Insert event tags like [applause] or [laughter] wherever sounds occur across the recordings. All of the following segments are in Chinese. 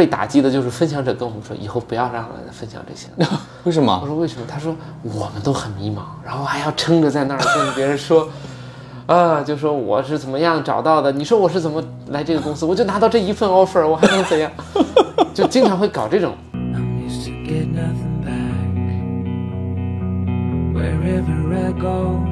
被打击的就是分享者跟我们说，以后不要让人分享这些了。[laughs] 为什么？我说为什么？他说我们都很迷茫，然后还要撑着在那儿跟别人说，[laughs] 啊，就说我是怎么样找到的？你说我是怎么来这个公司？我就拿到这一份 offer，我还能怎样？[laughs] 就经常会搞这种。I'm used to get nothing back. Wherever I go,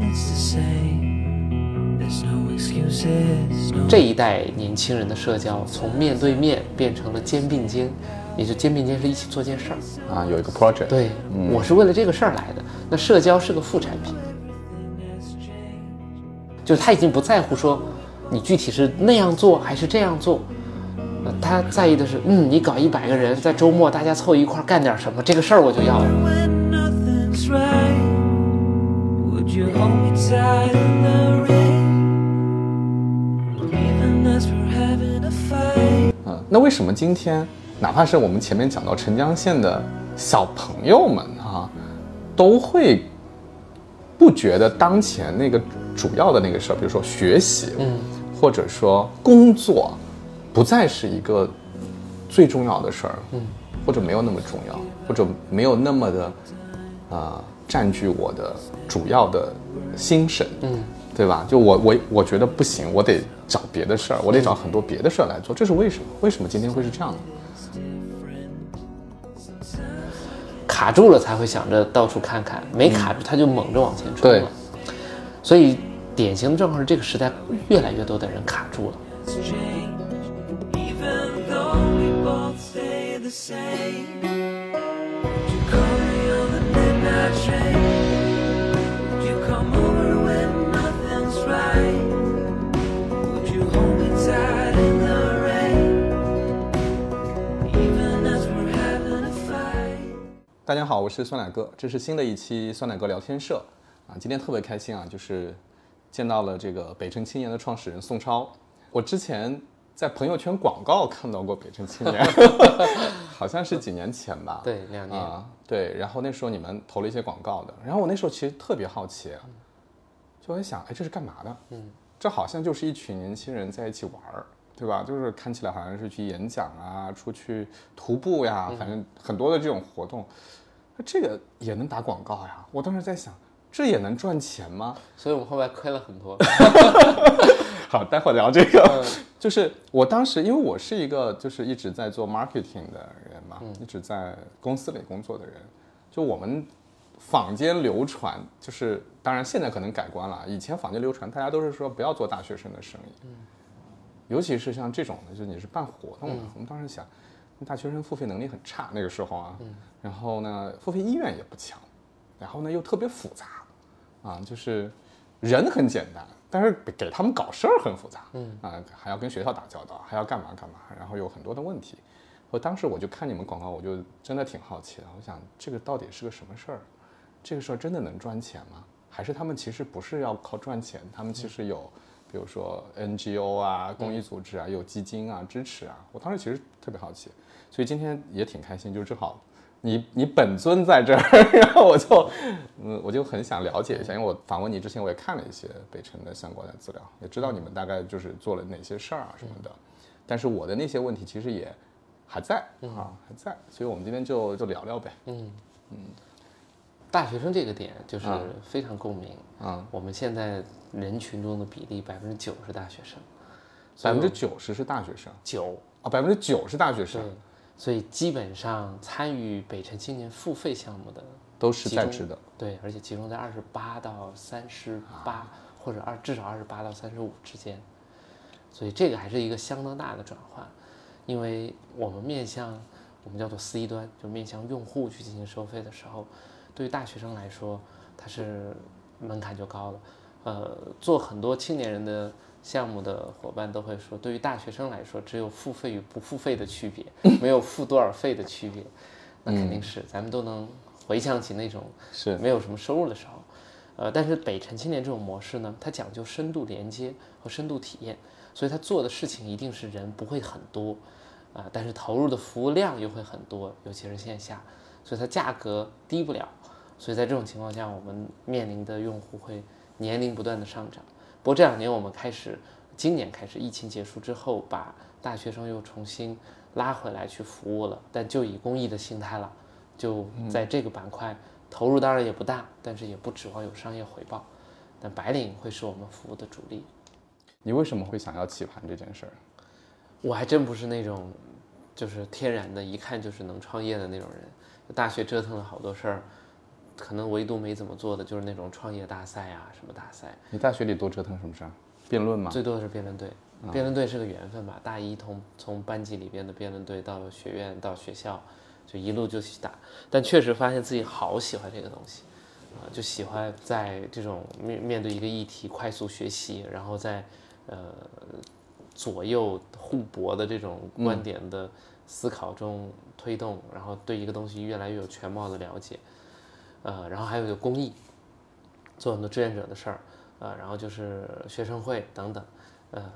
it's the same. There's no excuses, 这一代年轻人的社交从面对面变成了肩并肩，也就肩并肩是一起做件事儿。啊，有一个 project。，对，我是为了这个事儿来的。那社交是个副产品，就是他已经不在乎说你具体是那样做还是这样做，呃他在意的是，嗯，你搞一百个人在周末大家凑一块儿干点什么，这个事儿我就要了。那为什么今天，哪怕是我们前面讲到澄江县的小朋友们啊，都会不觉得当前那个主要的那个事儿，比如说学习，嗯，或者说工作，不再是一个最重要的事儿，嗯，或者没有那么重要，或者没有那么的，呃，占据我的主要的心神，嗯，对吧？就我我我觉得不行，我得找别的事儿，我得找很多别的事儿来做，这是为什么？为什么今天会是这样的？卡住了才会想着到处看看，没卡住他就猛着往前冲对了。所以典型的状况是，这个时代越来越多的人卡住了。大家好，我是酸奶哥，这是新的一期酸奶哥聊天社啊。今天特别开心啊，就是见到了这个北辰青年的创始人宋超。我之前在朋友圈广告看到过北辰青年，[laughs] 好像是几年前吧。对，两年。啊，对。然后那时候你们投了一些广告的，然后我那时候其实特别好奇，就在想，哎，这是干嘛的？嗯，这好像就是一群年轻人在一起玩儿，对吧？就是看起来好像是去演讲啊，出去徒步呀，反正很多的这种活动。那这个也能打广告呀？我当时在想，这也能赚钱吗？所以我们后来亏了很多。[laughs] 好，待会儿聊这个。[laughs] 就是我当时，因为我是一个就是一直在做 marketing 的人嘛，一直在公司里工作的人，就我们坊间流传，就是当然现在可能改观了，以前坊间流传，大家都是说不要做大学生的生意，尤其是像这种的，就是你是办活动的，我们当时想，大学生付费能力很差那个时候啊，然后呢，付费意愿也不强，然后呢又特别复杂，啊，就是人很简单，但是给给他们搞事儿很复杂，嗯啊，还要跟学校打交道，还要干嘛干嘛，然后有很多的问题。我当时我就看你们广告，我就真的挺好奇的，我想这个到底是个什么事儿？这个事儿真的能赚钱吗？还是他们其实不是要靠赚钱，他们其实有，比如说 NGO 啊、公益组织啊、有基金啊支持啊。我当时其实特别好奇，所以今天也挺开心，就正好你你本尊在这儿，[laughs] 然后我就嗯我就很想了解一下，因为我访问你之前我也看了一些北辰的相关的资料，也知道你们大概就是做了哪些事儿啊什么的，但是我的那些问题其实也还在啊还在，所以我们今天就就聊聊呗。大学生这个点就是啊非常共鸣。啊，我们现在人群中的比例百分之九是大学生，百分之九十是大学生九啊，百分之九是大学生对，所以基本上参与北辰青年付费项目的都是在职的。对，而且集中在二十八到三十八，或者二至少二十八到三十五之间，所以这个还是一个相当大的转换，因为我们面向我们叫做 C 端，就面向用户去进行收费的时候，对于大学生来说，它是门槛就高了。呃，做很多青年人的项目的伙伴都会说，对于大学生来说，只有付费与不付费的区别，[laughs] 没有付多少费的区别。那肯定是，咱们都能回想起那种是没有什么收入的时候，呃，但是北辰青年这种模式呢，它讲究深度连接和深度体验，所以它做的事情一定是人不会很多，啊、但是投入的服务量又会很多，尤其是线下，所以它价格低不了，所以在这种情况下，我们面临的用户会年龄不断的上涨。不过这两年我们开始，今年开始疫情结束之后，把大学生又重新拉回来去服务了，但就以公益的心态了，就在这个板块投入当然也不大，但是也不指望有商业回报，但白领会是我们服务的主力。你为什么会想要棋盘这件事儿？我还真不是那种，就是天然的，一看就是能创业的那种人。大学折腾了好多事儿，可能唯独没怎么做的就是那种创业大赛啊，什么大赛，你大学里多折腾什么事儿？辩论吗？最多的是辩论队。辩论队是个缘分吧，大一从从班级里边的辩论队到学院到学校，就一路就去打。但确实发现自己好喜欢这个东西，啊、就喜欢在这种面面对一个议题快速学习，然后在呃左右互搏的这种观点的思考中推动，然后对一个东西越来越有全貌的了解，呃，然后还有就公益，做很多志愿者的事儿，呃，然后就是学生会等等，呃，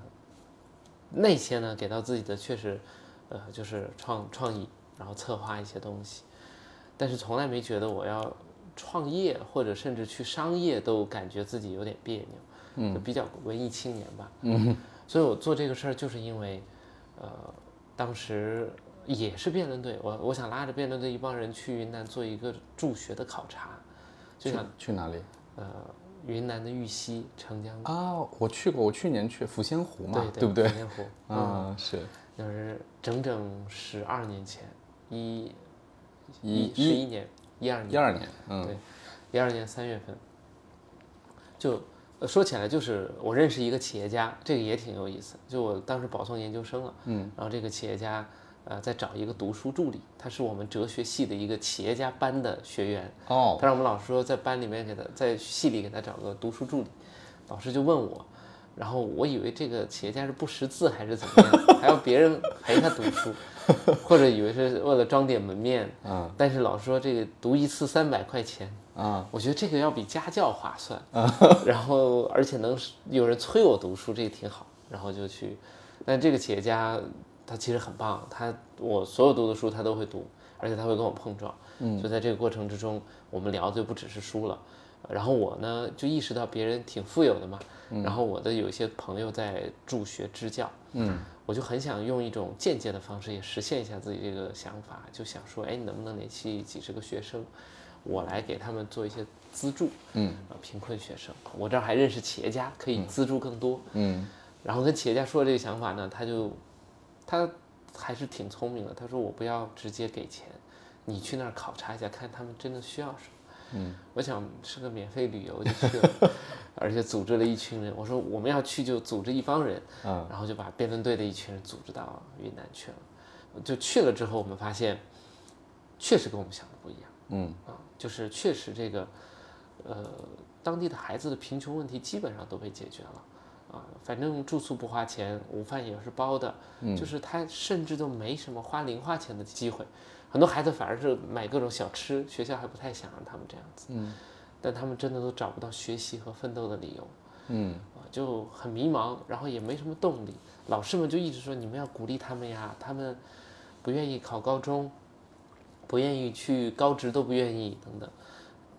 那些呢给到自己的确实，呃，就是创创意，然后策划一些东西，但是从来没觉得我要创业或者甚至去商业都感觉自己有点别扭，嗯，就比较文艺青年吧，嗯，所以我做这个事儿就是因为，呃，当时也是辩论队，我我想拉着辩论队一帮人去云南做一个助学的考察，就想去哪里？呃云南的玉溪、澄江，啊，我去过，我去年去抚仙湖嘛，对不对抚？仙湖，啊，是就是整整十二年前，一一十一年，一二年，一二年，嗯，对，一二年三月份，就呃说起来就是我认识一个企业家，这个也挺有意思。就我当时保送研究生了，嗯，然后这个企业家呃在找一个读书助理，他是我们哲学系的一个企业家班的学员，哦，他让我们老师说在班里面给他在系里给他找个读书助理，老师就问我，然后我以为这个企业家是不识字还是怎么样，[laughs] 还要别人陪他读书，或者以为是为了装点门面，嗯，但是老师说这个读一次三百块钱，啊，我觉得这个要比家教划算，[laughs] 然后而且能有人催我读书，这个挺好，然后就去，但这个企业家他其实很棒，他我所有读的书他都会读，而且他会跟我碰撞，嗯，就在这个过程之中，我们聊的就不只是书了，然后我呢就意识到别人挺富有的嘛，然后我的有一些朋友在助学支教，嗯，我就很想用一种间接的方式也实现一下自己这个想法，就想说，哎，你能不能联系几十个学生，我来给他们做一些资助，嗯，啊，贫困学生，我这儿还认识企业家，可以资助更多，嗯，然后跟企业家说这个想法呢，他就他还是挺聪明的，他说我不要直接给钱，你去那儿考察一下，看他们真的需要什么。嗯，我想是个免费旅游就去了，[laughs] 而且组织了一群人。我说我们要去就组织一帮人，嗯，然后就把辩论队的一群人组织到云南去了。就去了之后，我们发现确实跟我们想的不一样。嗯啊，就是确实这个，呃，当地的孩子的贫穷问题基本上都被解决了。啊，反正住宿不花钱，午饭也是包的，就是他甚至都没什么花零花钱的机会，很多孩子反而是买各种小吃，学校还不太想让他们这样子，嗯，但他们真的都找不到学习和奋斗的理由，嗯。啊，就很迷茫，然后也没什么动力，老师们就一直说你们要鼓励他们呀，他们不愿意考高中，不愿意去高职都不愿意等等，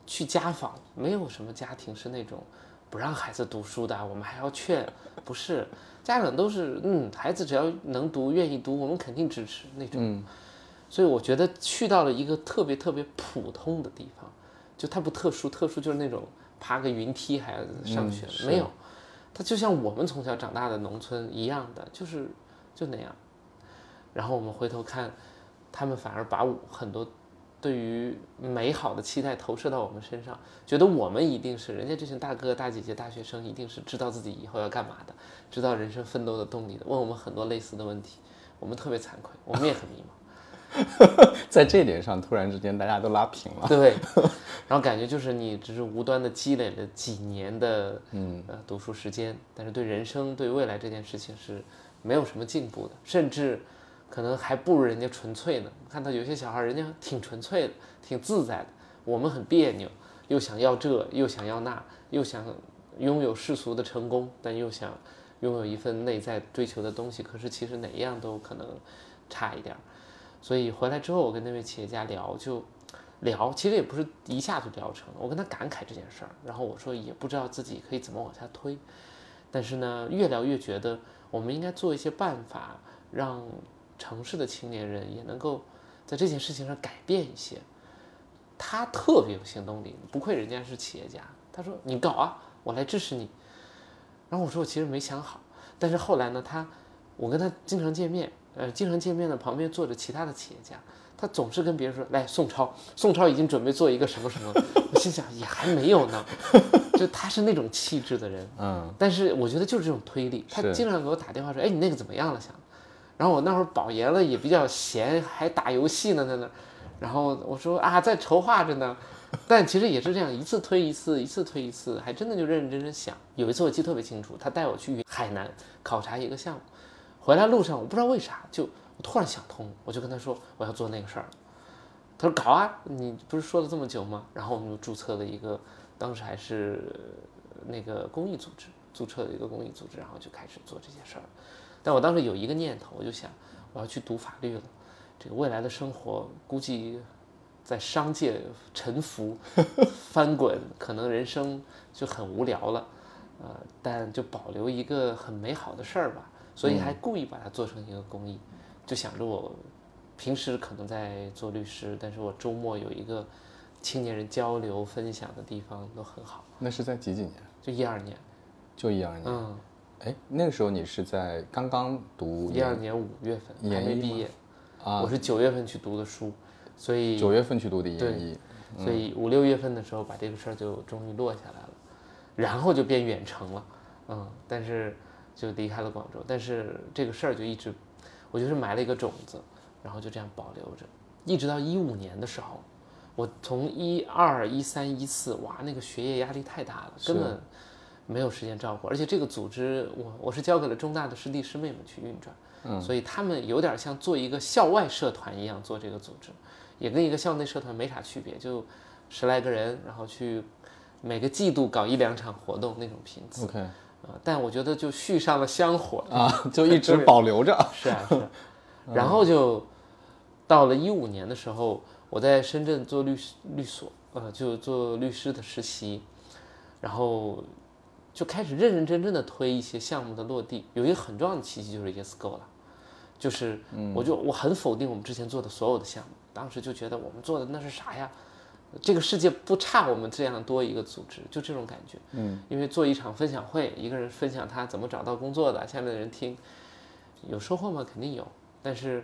去家访，没有什么家庭是那种不让孩子读书的，我们还要劝，不是，家长都是嗯，孩子只要能读，愿意读，我们肯定支持那种。所以我觉得去到了一个特别特别普通的地方，就它不特殊，特殊就是那种爬个云梯还要上学，没有，它就像我们从小长大的农村一样的，就是就那样。然后我们回头看，他们反而把我很多对于美好的期待投射到我们身上，觉得我们一定是人家这群大哥大姐姐大学生，一定是知道自己以后要干嘛的，知道人生奋斗的动力的，问我们很多类似的问题，我们特别惭愧，我们也很迷茫。[laughs] 在这点上，突然之间大家都拉平了。[laughs] 对，然后感觉就是你只是无端的积累了几年的嗯呃读书时间，但是对人生对未来这件事情是没有什么进步的，甚至可能还不如人家纯粹呢。看到有些小孩人家挺纯粹的，挺自在的，我们很别扭，又想要这又想要那，又想拥有世俗的成功，但又想拥有一份内在追求的东西，可是其实哪一样都可能差一点儿。所以回来之后，我跟那位企业家聊，就聊，其实也不是一下就聊成了。我跟他感慨这件事儿，然后我说也不知道自己可以怎么往下推，但是呢，越聊越觉得我们应该做一些办法，让城市的青年人也能够在这件事情上改变一些。他特别有行动力，不愧人家是企业家。他说：“你搞啊，我来支持你。”然后我说：“我其实没想好。”但是后来呢，他我跟他经常见面，呃，经常见面的，旁边坐着其他的企业家，他总是跟别人说：“来，宋超，宋超已经准备做一个什么什么。”我心想也还没有呢，就他是那种气质的人。嗯，但是我觉得就是这种推力，他经常给我打电话说：“哎，你那个怎么样了？”想，然后我那会儿保研了，也比较闲，还打游戏呢，在那儿。然后我说啊，在筹划着呢，但其实也是这样，一次推一次，一次推一次，还真的就认认真真想。有一次我记得特别清楚，他带我去海南考察一个项目，回来路上我不知道为啥，就我突然想通，我就跟他说我要做那个事儿。他说搞啊，你不是说了这么久吗？然后我们就注册了一个，当时还是那个公益组织，注册了一个公益组织，然后就开始做这些事儿。但我当时有一个念头，我就想我要去读法律了，这个未来的生活估计在商界沉浮、[laughs] 翻滚，可能人生就很无聊了。呃，但就保留一个很美好的事儿吧，所以还故意把它做成一个公益，就想着我平时可能在做律师，但是我周末有一个青年人交流分享的地方都很好。那是在几几年？就一二年，就一二年。嗯，哎，那个时候你是在刚刚读一二年五月份还没毕业，啊我是九月份去读的书，所以九月份去读的研一，所以五六月份的时候把这个事儿就终于落下来了，然后就变远程了，嗯，但是就离开了广州，但是这个事儿就一直，我就是埋了一个种子，然后就这样保留着，一直到一五年的时候，我从一二一三一四，哇，那个学业压力太大了，根本没有时间照顾，而且这个组织我我是交给了中大的师弟师妹们去运转，嗯，所以他们有点像做一个校外社团一样做这个组织，也跟一个校内社团没啥区别，就十来个人，然后去每个季度搞一两场活动那种频次，OK。呃，但我觉得就续上了香火，啊，就一直保留着。[laughs] 是啊是啊，然后就到了一五年的时候，我在深圳做律师律所，呃，就做律师的实习，然后就开始认认真真的推一些项目的落地。有一个很重要的契机就是 YesGo 了，就是我就我很否定我们之前做的所有的项目，当时就觉得我们做的那是啥呀？这个世界不差我们这样多一个组织，就这种感觉。嗯，因为做一场分享会，一个人分享他怎么找到工作的，下面的人听，有收获吗？肯定有，但是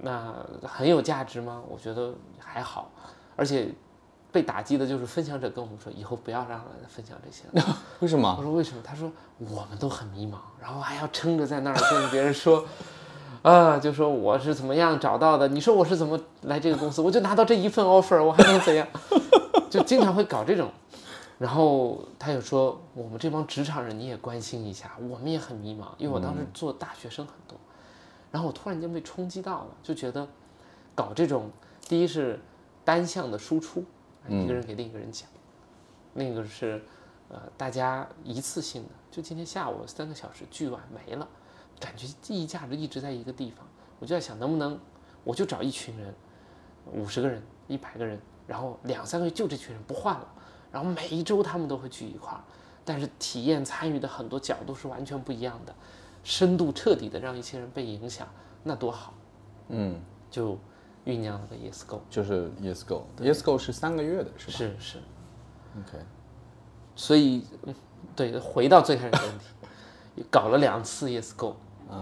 那很有价值吗？我觉得还好，而且被打击的就是分享者跟我们说，以后不要让人分享这些了。[laughs] 为什么我？说为什么？他说我们都很迷茫，然后还要撑着在那儿跟别人说，啊，就说我是怎么样找到的，你说我是怎么来这个公司，我就拿到这一份 offer，我还能怎样？[laughs] 就经常会搞这种。然后他又说，我们这帮职场人你也关心一下，我们也很迷茫，因为我当时做大学生很多，然后我突然间被冲击到了，就觉得搞这种，第一是单向的输出，一个人给另一个人讲，另一个是呃大家一次性的，就今天下午三个小时聚完没了，感觉记忆价值一直在一个地方，我就在想能不能我就找一群人，五十个人、一百个人，然后两三个月就这群人不换了，然后每一周他们都会聚一块儿，但是体验参与的很多角度是完全不一样的，深度彻底的让一些人被影响，那多好，嗯，就酝酿了个 Yes Go，就是 Yes Go。Yes Go 是三个月的，是吧？是是，？OK。所以嗯对，回到最开始的问题，[laughs] 搞了两次 Yes Go，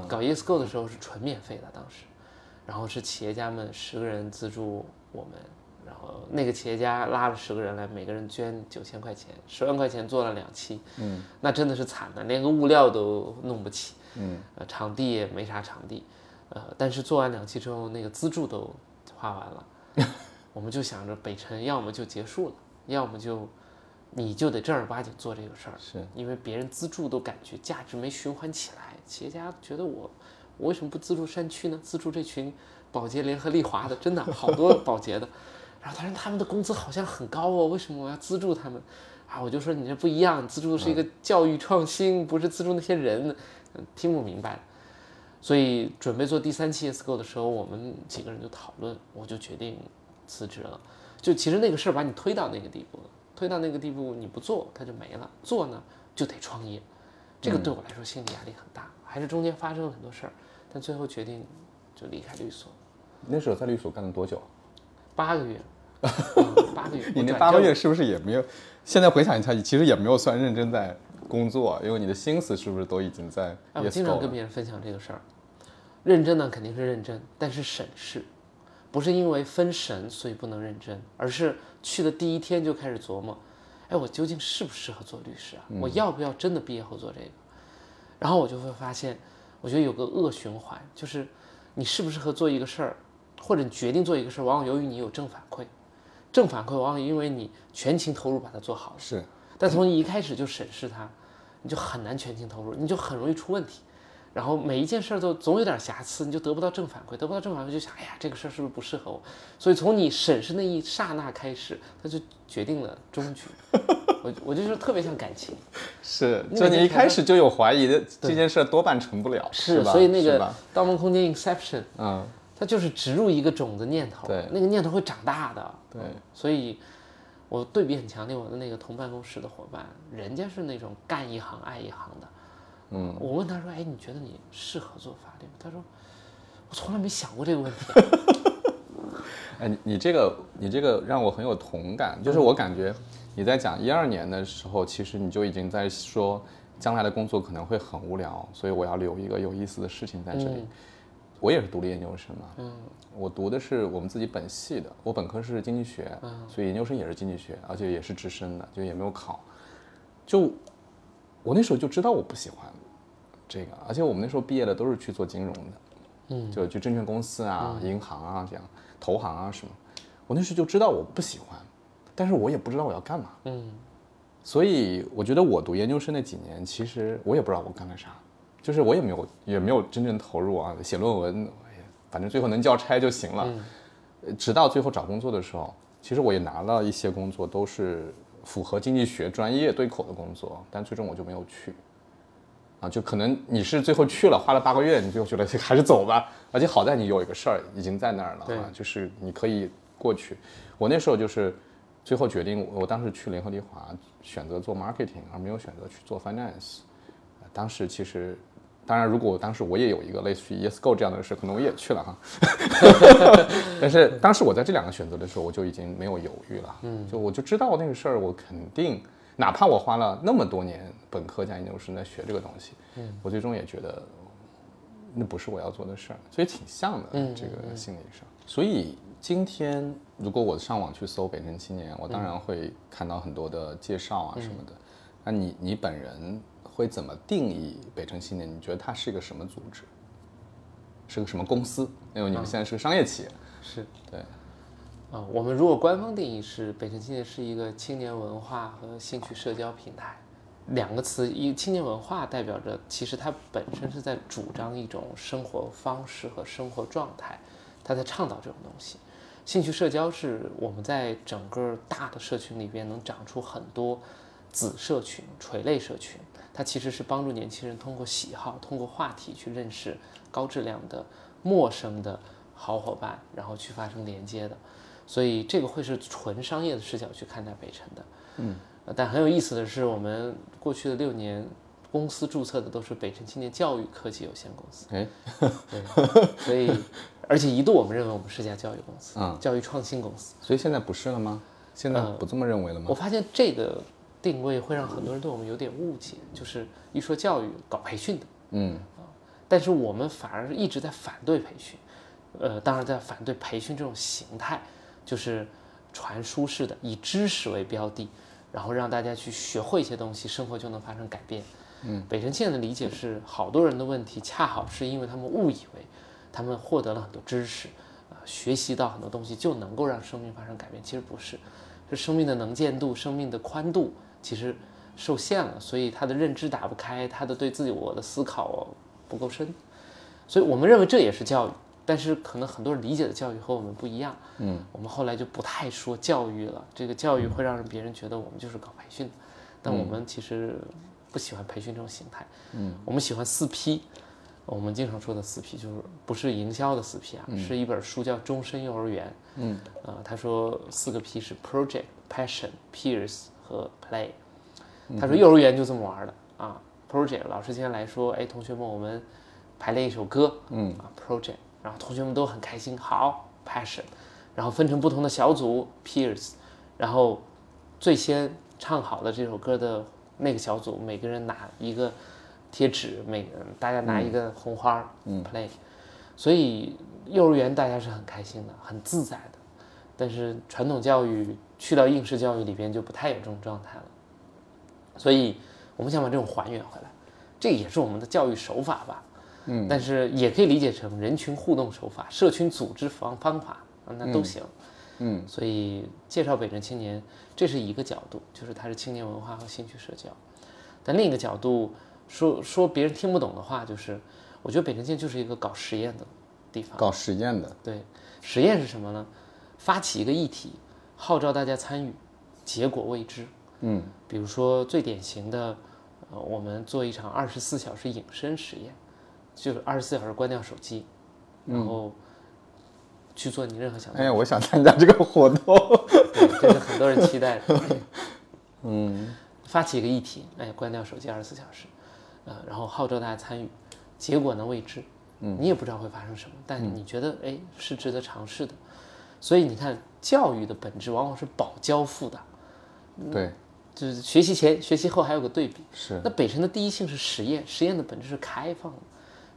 搞 Yes Go 的时候是纯免费的，当时，然后是企业家们十个人资助我们，然后那个企业家拉了十个人来，每个人捐九千块钱，十万块钱做了两期，嗯，那真的是惨的，连个物料都弄不起，嗯，呃，场地也没啥场地，呃，但是做完两期之后，那个资助都花完了，我们就想着北辰要么就结束了，要么就你就得正儿八经做这个事儿，是因为别人资助都感觉价值没循环起来，企业家觉得我我为什么不资助山区呢？资助这群保洁联合利华的，真的好多保洁的，[laughs] 然后他说他们的工资好像很高哦，为什么我要资助他们？啊，我就说你这不一样，资助的是一个教育创新，不是资助那些人，嗯听不明白。所以准备做第三期 SGO 的时候，我们几个人就讨论，我就决定辞职了。就其实那个事儿把你推到那个地步了，推到那个地步你不做它就没了，做呢就得创业。这个对我来说心理压力很大，还是中间发生了很多事儿，但最后决定就离开律所，那时候在律所干了多久？八个月，[laughs] 嗯八个月，你那八个月是不是也没有？现在回想一下，其实也没有算认真在工作，因为你的心思是不是都已经在哎，我经常？跟别人分享这个事儿，认真呢肯定是认真，但是审视，不是因为分神所以不能认真，而是去的第一天就开始琢磨，哎，我究竟适不适合做律师啊？我要不要真的毕业后做这个？然后我就会发现，我觉得有个恶循环，就是你适不适合做一个事儿，或者你决定做一个事儿，往往由于你有正反馈，正反馈往往因为你全情投入把它做好了。是但从你一开始就审视它，你就很难全情投入，你就很容易出问题。然后每一件事儿都总有点瑕疵，你就得不到正反馈，得不到正反馈就想，哎呀，这个事儿是不是不适合我？所以从你审视那一刹那开始，它就决定了终局。我我就是特别像感情，[laughs] 是，就你一开始就有怀疑的这件事多半成不了，是吧？所以那个《盗梦空间》Inception，嗯，它就是植入一个种子念头，对那个念头会长大的。对嗯所以我对比很强烈，我的那个同办公室的伙伴，人家是那种干一行爱一行的。嗯，我问他说：“哎，你觉得你适合做法律吗？”他说：“我从来没想过这个问题。[laughs] 哎，你你这个你这个让我很有同感，就是我感觉你在讲一二年的时候，其实你就已经在说将来的工作可能会很无聊，所以我要留一个有意思的事情在这里。我也是读了研究生嘛，嗯，我读的是我们自己本系的，我本科是经济学，嗯所以研究生也是经济学，而且也是直升的，就也没有考。就我那时候就知道我不喜欢这个，而且我们那时候毕业的都是去做金融的，嗯，就去证券公司啊、银行啊这样，投行啊什么。我那时候就知道我不喜欢，但是我也不知道我要干嘛，嗯，所以我觉得我读研究生那几年，其实我也不知道我干了啥，就是我也没有也没有真正投入啊，写论文，反正最后能交差就行了。呃直到最后找工作的时候，其实我也拿了一些工作，都是符合经济学专业对口的工作，但最终我就没有去。啊，就可能你是最后去了，花了八个月，你就觉得还是走吧。而且好在你有一个事儿已经在那儿了啊，就是你可以过去。我那时候就是最后决定，我当时去联合利华选择做 marketing，而没有选择去做 finance。呃当时其实，当然如果当时我也有一个类似于 Yes Go 这样的事，可能我也去了哈。[laughs] 但是当时我在这两个选择的时候，我就已经没有犹豫了。嗯，就我就知道那个事儿，我肯定，哪怕我花了那么多年本科加研究生在学这个东西，嗯，我最终也觉得那不是我要做的事儿，所以挺像的，嗯这个心理上。所以今天如果我上网去搜北辰青年，我当然会看到很多的介绍啊什么的。那你你本人会怎么定义北辰青年？你觉得它是一个什么组织？是个什么公司？因为你们现在是个商业企业，是对，啊、我们如果官方定义是北辰青年是一个青年文化和兴趣社交平台，两个词，一青年文化代表着其实它本身是在主张一种生活方式和生活状态，它在倡导这种东西。兴趣社交是我们在整个大的社群里边能长出很多子社群、垂类社群，它其实是帮助年轻人通过喜好、通过话题去认识高质量的陌生的好伙伴，然后去发生连接的。所以这个会是纯商业的视角去看待北辰的。嗯，但很有意思的是，我们过去的六年，公司注册的都是北辰青年教育科技有限公司。哎，对，所以 [laughs] 而且一度我们认为我们是家教育公司，嗯教育创新公司。所以现在不是了吗？现在不这么认为了吗？我发现这个定位会让很多人对我们有点误解，就是一说教育搞培训的，嗯啊，但是我们反而一直在反对培训，呃，当然在反对培训这种形态，就是传输式的，以知识为标的，然后让大家去学会一些东西，生活就能发生改变。嗯，北辰现在的理解是，好多人的问题恰好是因为他们误以为他们获得了很多知识，啊、学习到很多东西就能够让生命发生改变，其实不是，是生命的能见度、生命的宽度其实受限了，所以他的认知打不开，他的对自己我的思考不够深，所以我们认为这也是教育，但是可能很多人理解的教育和我们不一样。嗯，我们后来就不太说教育了，这个教育会让别人觉得我们就是搞培训的，但我们其实不喜欢培训这种形态。嗯，我们喜欢四 P。我们经常说的四 P 就是不是营销的四 P 啊，是一本书叫《终身幼儿园》。嗯，呃，他说四个 P 是 Project、Passion、Peers 和 Play。他说幼儿园就这么玩的啊，project，老师今天来说，哎，同学们，我们排练一首歌，嗯。啊，project，然后同学们都很开心，好 passion，然后分成不同的小组 peers，然后最先唱好的这首歌的那个小组，每个人拿一个贴纸，每个人大家拿一个红花，嗯，play，所以幼儿园大家是很开心的，很自在的，但是传统教育去到应试教育里边就不太有这种状态了，所以我们想把这种还原回来，这也是我们的教育手法吧，嗯，但是也可以理解成人群互动手法、社群组织方方法，啊那都行。嗯，所以介绍北辰青年，这是一个角度，就是它是青年文化和兴趣社交。但另一个角度说说别人听不懂的话，就是我觉得北辰青年就是一个搞实验的地方。搞实验的，对，实验是什么呢？发起一个议题，号召大家参与，结果未知。嗯，比如说最典型的，呃，我们做一场二十四小时隐身实验，就是二十四小时关掉手机，然后去做你任何想哎呀，我想参加这个活动。对，这是很多人期待的。[laughs] 嗯，发起一个议题，哎，关掉手机二十四小时，呃，然后号召大家参与，结果呢未知，嗯，你也不知道会发生什么，但你觉得哎是值得尝试的，所以你看，教育的本质往往是保交付的，对，就是学习前、学习后还有个对比。是那北辰的第一性是实验，实验的本质是开放的，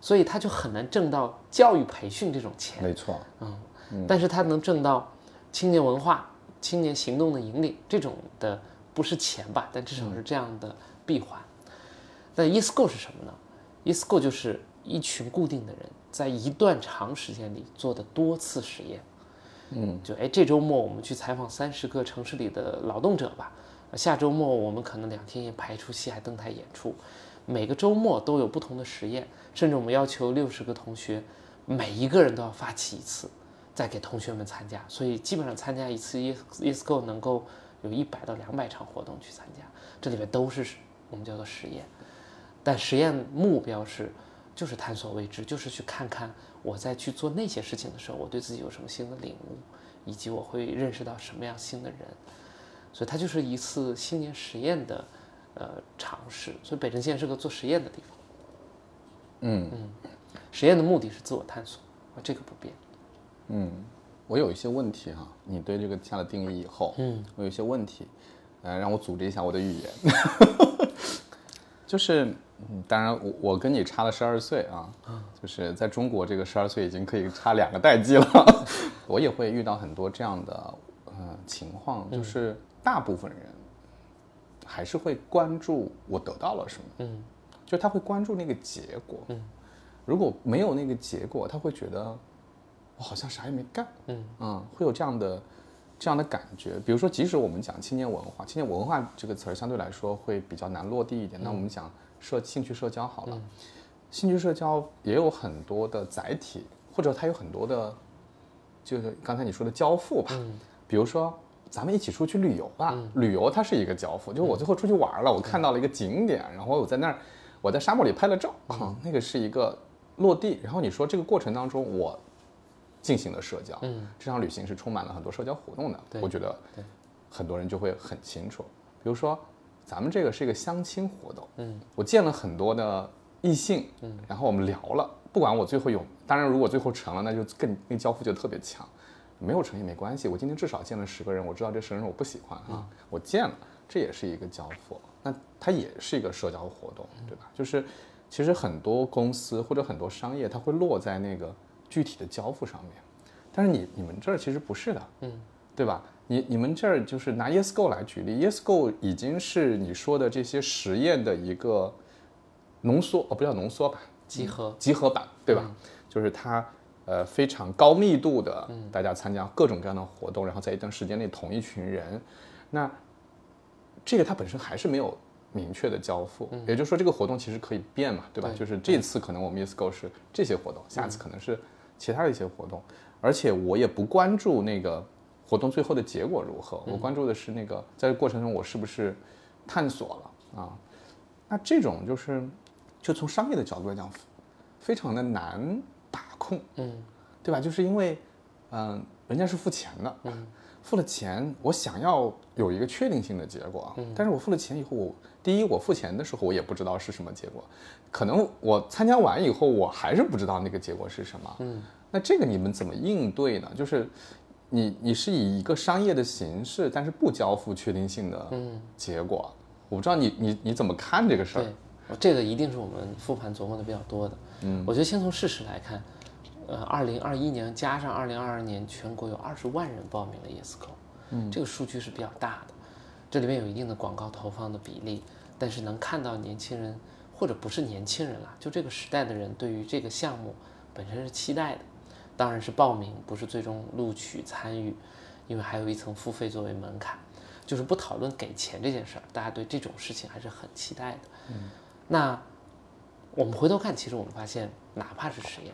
所以他就很难挣到教育培训这种钱。没错。嗯但是他能挣到青年文化、青年行动的引领这种的，不是钱吧？但至少是这样的闭环。那 eSchool 是什么呢？eSchool 就是一群固定的人在一段长时间里做的多次实验。嗯，就哎，这周末我们去采访三十个城市里的劳动者吧。下周末我们可能两天也排出西海登台演出。每个周末都有不同的实验，甚至我们要求六十个同学，每一个人都要发起一次。再给同学们参加，所以基本上参加一次 Yes Yes Go 能够有一百到两百场活动去参加，这里面都是我们叫做实验，但实验目标是就是探索未知，就是去看看我在去做那些事情的时候，我对自己有什么新的领悟，以及我会认识到什么样新的人，所以它就是一次新年实验的呃尝试，所以北辰现在是个做实验的地方，嗯嗯实验的目的是自我探索，啊这个不变。嗯，我有一些问题哈，你对这个下了定义以后，嗯，我有一些问题，呃，让我组织一下我的语言。[laughs] [laughs] 就是，嗯当然我我跟你差了十二岁啊，就是在中国这个十二岁已经可以差两个代际了。[laughs] 我也会遇到很多这样的呃情况，就是大部分人还是会关注我得到了什么，嗯，就他会关注那个结果，嗯，如果没有那个结果，他会觉得我好像啥也没干，嗯会有这样的这样的感觉。比如说，即使我们讲青年文化，青年文化这个词儿相对来说会比较难落地一点。那我们讲社兴趣社交好了，兴趣社交也有很多的载体，或者它有很多的，就是刚才你说的交付吧。比如说，咱们一起出去旅游吧，旅游它是一个交付，就是我最后出去玩了，我看到了一个景点，然后我在那儿，我在沙漠里拍了照，啊，那个是一个落地。然后你说这个过程当中，我进行了社交，嗯，这场旅行是充满了很多社交活动的，我觉得很多人就会很清楚。比如说，咱们这个是一个相亲活动，嗯，我见了很多的异性，嗯，然后我们聊了，不管我最后有，当然如果最后成了，那就更那个交付就特别强。没有成也没关系，我今天至少见了十个人，我知道这十个人我不喜欢啊，我见了，这也是一个交付，那它也是一个社交活动，对吧？就是其实很多公司或者很多商业，它会落在那个具体的交付上面，但是你你们这儿其实不是的，嗯，对吧？你你们这儿就是拿 YesGo 来举例，YesGo 已经是你说的这些实验的一个浓缩，哦，不叫浓缩吧，集合。集合版，对吧？就是它呃非常高密度的，大家参加各种各样的活动，然后在一段时间内同一群人，那这个它本身还是没有明确的交付，也就是说这个活动其实可以变嘛，对吧？对。就是这次可能我们 YesGo 是这些活动，下次可能是其他的一些活动，而且我也不关注那个活动最后的结果如何，我关注的是那个在这过程中我是不是探索了啊？那这种就是就从商业的角度来讲，非常的难把控，嗯，对吧？就是因为嗯，人家是付钱的，付了钱，我想要有一个确定性的结果，但是我付了钱以后，我第一我付钱的时候我也不知道是什么结果，可能我参加完以后我还是不知道那个结果是什么，嗯，那这个你们怎么应对呢？就是你你是以一个商业的形式，但是不交付确定性的结果，我不知道你你你怎么看这个事儿对？，这个一定是我们复盘琢磨的比较多的。嗯，我觉得先从事实来看，呃，二零二一年加上二零二二年，全国有二十万人报名了 ESCO，嗯，这个数据是比较大的，这里面有一定的广告投放的比例，但是能看到年轻人或者不是年轻人啦，就这个时代的人对于这个项目本身是期待的，当然是报名，不是最终录取参与，因为还有一层付费作为门槛。就是不讨论给钱这件事儿，大家对这种事情还是很期待的。嗯，那我们回头看，其实我们发现，哪怕是实验，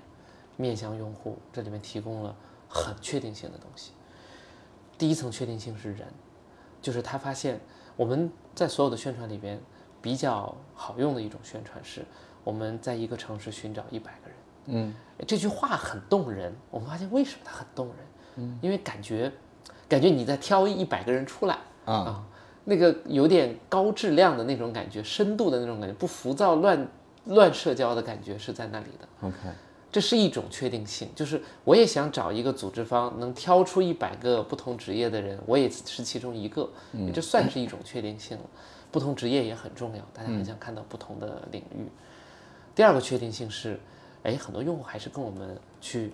面向用户，这里面提供了很确定性的东西。第一层确定性是人，就是他发现我们在所有的宣传里边比较好用的一种宣传是，我们在一个城市寻找一百。嗯，这句话很动人。我们发现为什么它很动人？嗯，因为感觉，感觉你在挑一百个人出来啊那个有点高质量的那种感觉，深度的那种感觉，不浮躁乱乱社交的感觉是在那里的。OK，这是一种确定性，就是我也想找一个组织方能挑出一百个不同职业的人，我也是其中一个，嗯这算是一种确定性了。不同职业也很重要，大家很想看到不同的领域。第二个确定性是，哎，很多用户还是跟我们去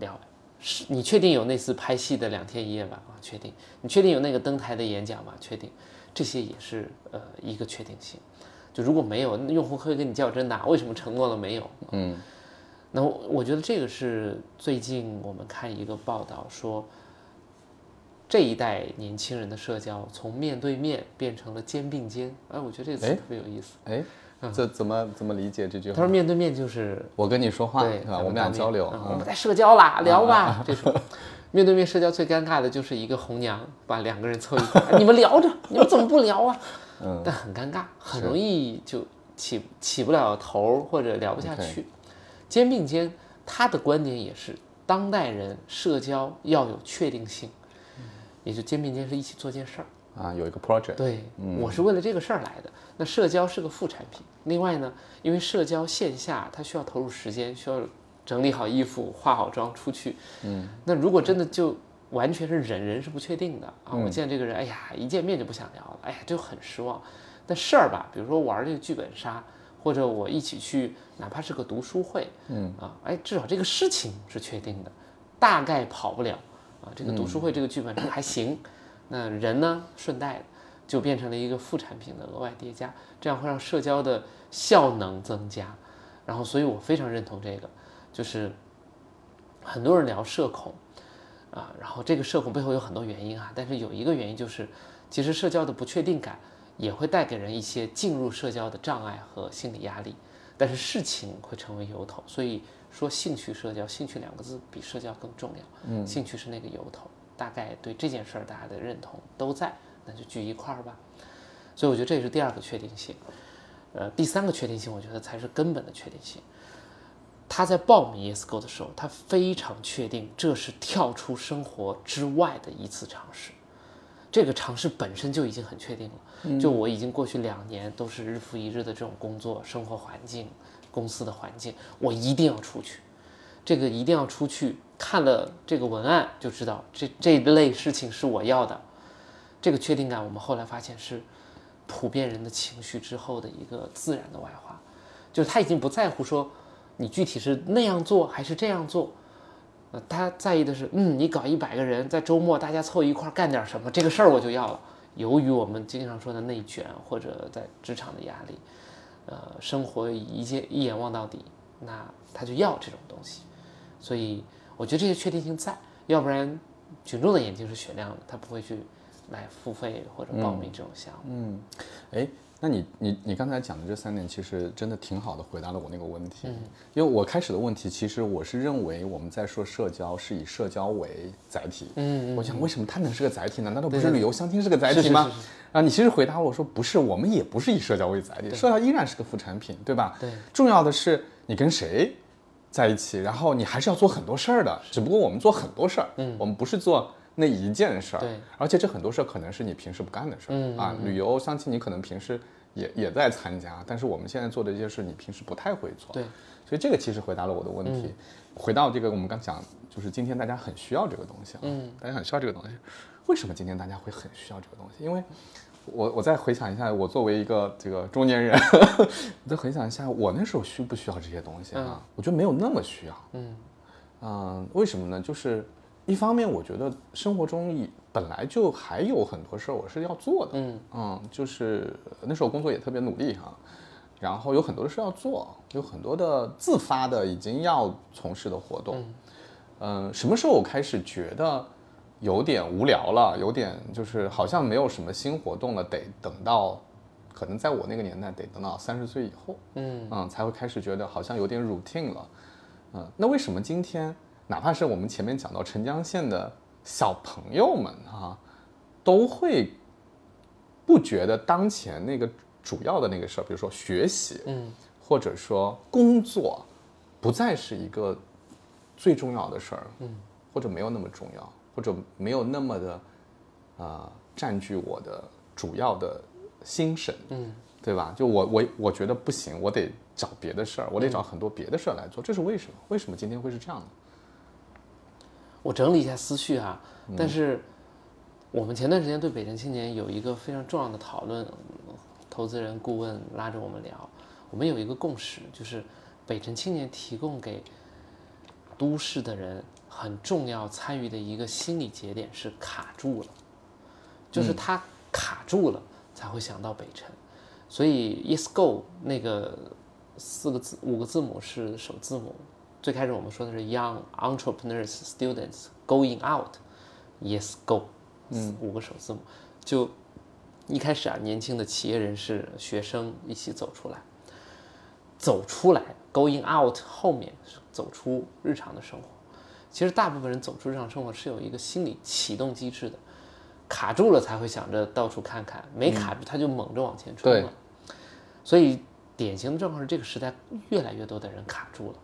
聊，是你确定有那次拍戏的两天一夜吧？啊，确定。你确定有那个登台的演讲吗？确定。这些也是呃一个确定性。就如果没有，用户会跟你较真的，为什么承诺了没有？嗯那我我觉得这个是最近我们看一个报道说，这一代年轻人的社交从面对面变成了肩并肩。哎，我觉得这个词哎特别有意思。哎，这怎么怎么理解这句话他说？面对面就是我跟你说话，对是吧？我们俩交流，我们在社交啦，聊吧。这种面对面社交最尴尬的就是一个红娘把两个人凑一块儿，[laughs] 你们聊着，你们怎么不聊啊？嗯 [laughs] 但很尴尬，很容易就起起不了头儿或者聊不下去。肩并肩，他的观点也是，当代人社交要有确定性，也就肩并肩是一起做件事儿。啊，有一个 project，对，我是为了这个事儿来的。那社交是个副产品。另外呢，因为社交线下它需要投入时间，需要整理好衣服、化好妆出去。嗯，那如果真的就完全是人，人是不确定的啊。我见这个人，哎呀，一见面就不想聊了，哎呀，就很失望。但事儿吧，比如说玩这个剧本杀，或者我一起去，哪怕是个读书会，嗯啊，哎，至少这个事情是确定的，大概跑不了啊。这个读书会这个剧本还行。那人呢，顺带的就变成了一个副产品的额外叠加，这样会让社交的效能增加。然后，所以我非常认同这个，就是很多人聊社恐啊，然后这个社恐背后有很多原因啊，但是有一个原因就是，其实社交的不确定感也会带给人一些进入社交的障碍和心理压力，但是事情会成为由头，所以说兴趣社交，兴趣两个字比社交更重要，嗯，兴趣是那个由头。大概对这件事儿大家的认同都在，那就聚一块儿吧。所以我觉得这也是第二个确定性。呃，第三个确定性，我觉得才是根本的确定性。他在报名 ESGO 的时候，他非常确定这是跳出生活之外的一次尝试。这个尝试本身就已经很确定了。就我已经过去两年都是日复一日的这种工作、生活环境、公司的环境，我一定要出去。这个一定要出去看了这个文案就知道这这类事情是我要的。这个确定感，我们后来发现是普遍人的情绪之后的一个自然的外化，就是他已经不在乎说你具体是那样做还是这样做，呃，他在意的是，嗯，你搞一百个人在周末大家凑一块干点什么，这个事儿我就要了。由于我们经常说的内卷或者在职场的压力，呃，生活一切一眼望到底，那他就要这种东西。所以我觉得这些确定性在，要不然群众的眼睛是雪亮的，他不会去来付费或者报名这种项目。嗯哎，那你你你刚才讲的这三点，其实真的挺好的，回答了我那个问题。因为我开始的问题，其实我是认为我们在说社交是以社交为载体。嗯我想为什么它能是个载体呢？难道不是旅游相亲是个载体吗？是是啊，你其实回答我说不是，我们也不是以社交为载体，社交依然是个副产品，对吧？对，重要的是你跟谁在一起，然后你还是要做很多事儿的，只不过我们做很多事儿，嗯，我们不是做那一件事儿，对，而且这很多事儿可能是你平时不干的事儿，嗯啊，旅游、相亲你可能平时也也在参加，但是我们现在做的一些事你平时不太会做，对，所以这个其实回答了我的问题。回到这个我们刚讲，就是今天大家很需要这个东西啊，嗯，大家很需要这个东西，为什么今天大家会很需要这个东西？因为我我再回想一下，我作为一个这个中年人，[laughs] 我再回想一下，我那时候需不需要这些东西啊？我觉得没有那么需要。嗯。嗯，为什么呢？就是一方面，我觉得生活中本来就还有很多事儿我是要做的。嗯就是那时候工作也特别努力哈、然后有很多的事要做，有很多的自发的已经要从事的活动。嗯，什么时候我开始觉得有点无聊了，有点就是好像没有什么新活动了，得等到可能在我那个年代得等到三十岁以后，嗯嗯，才会开始觉得好像有点 routine 了。嗯，那为什么今天哪怕是我们前面讲到澄江县的小朋友们哈、都会不觉得当前那个主要的那个事儿，比如说学习，嗯或者说工作，不再是一个最重要的事儿，嗯，或者没有那么重要，或者没有那么的，呃，占据我的主要的心神，嗯对吧？就我我我觉得不行，我得找别的事儿，我得找很多别的事儿来做，这是为什么？为什么今天会是这样的？我整理一下思绪哈、嗯。但是我们前段时间对北辰青年有一个非常重要的讨论，投资人顾问拉着我们聊，我们有一个共识，就是北辰青年提供给都市的人很重要参与的一个心理节点是卡住了，就是他卡住了才会想到北辰，所以 Yes Go 那个四个字五个字母是首字母，最开始我们说的是 Young Entrepreneurs Students Going Out，Yes Go，嗯，五个首字母，就一开始啊，年轻的企业人士、学生一起走出来，走出来，Going Out 后面是走出日常的生活。其实大部分人走出日常生活是有一个心理启动机制的，卡住了才会想着到处看看，没卡住他就猛着往前冲对。了。所以典型的状况是这个时代越来越多的人卡住了，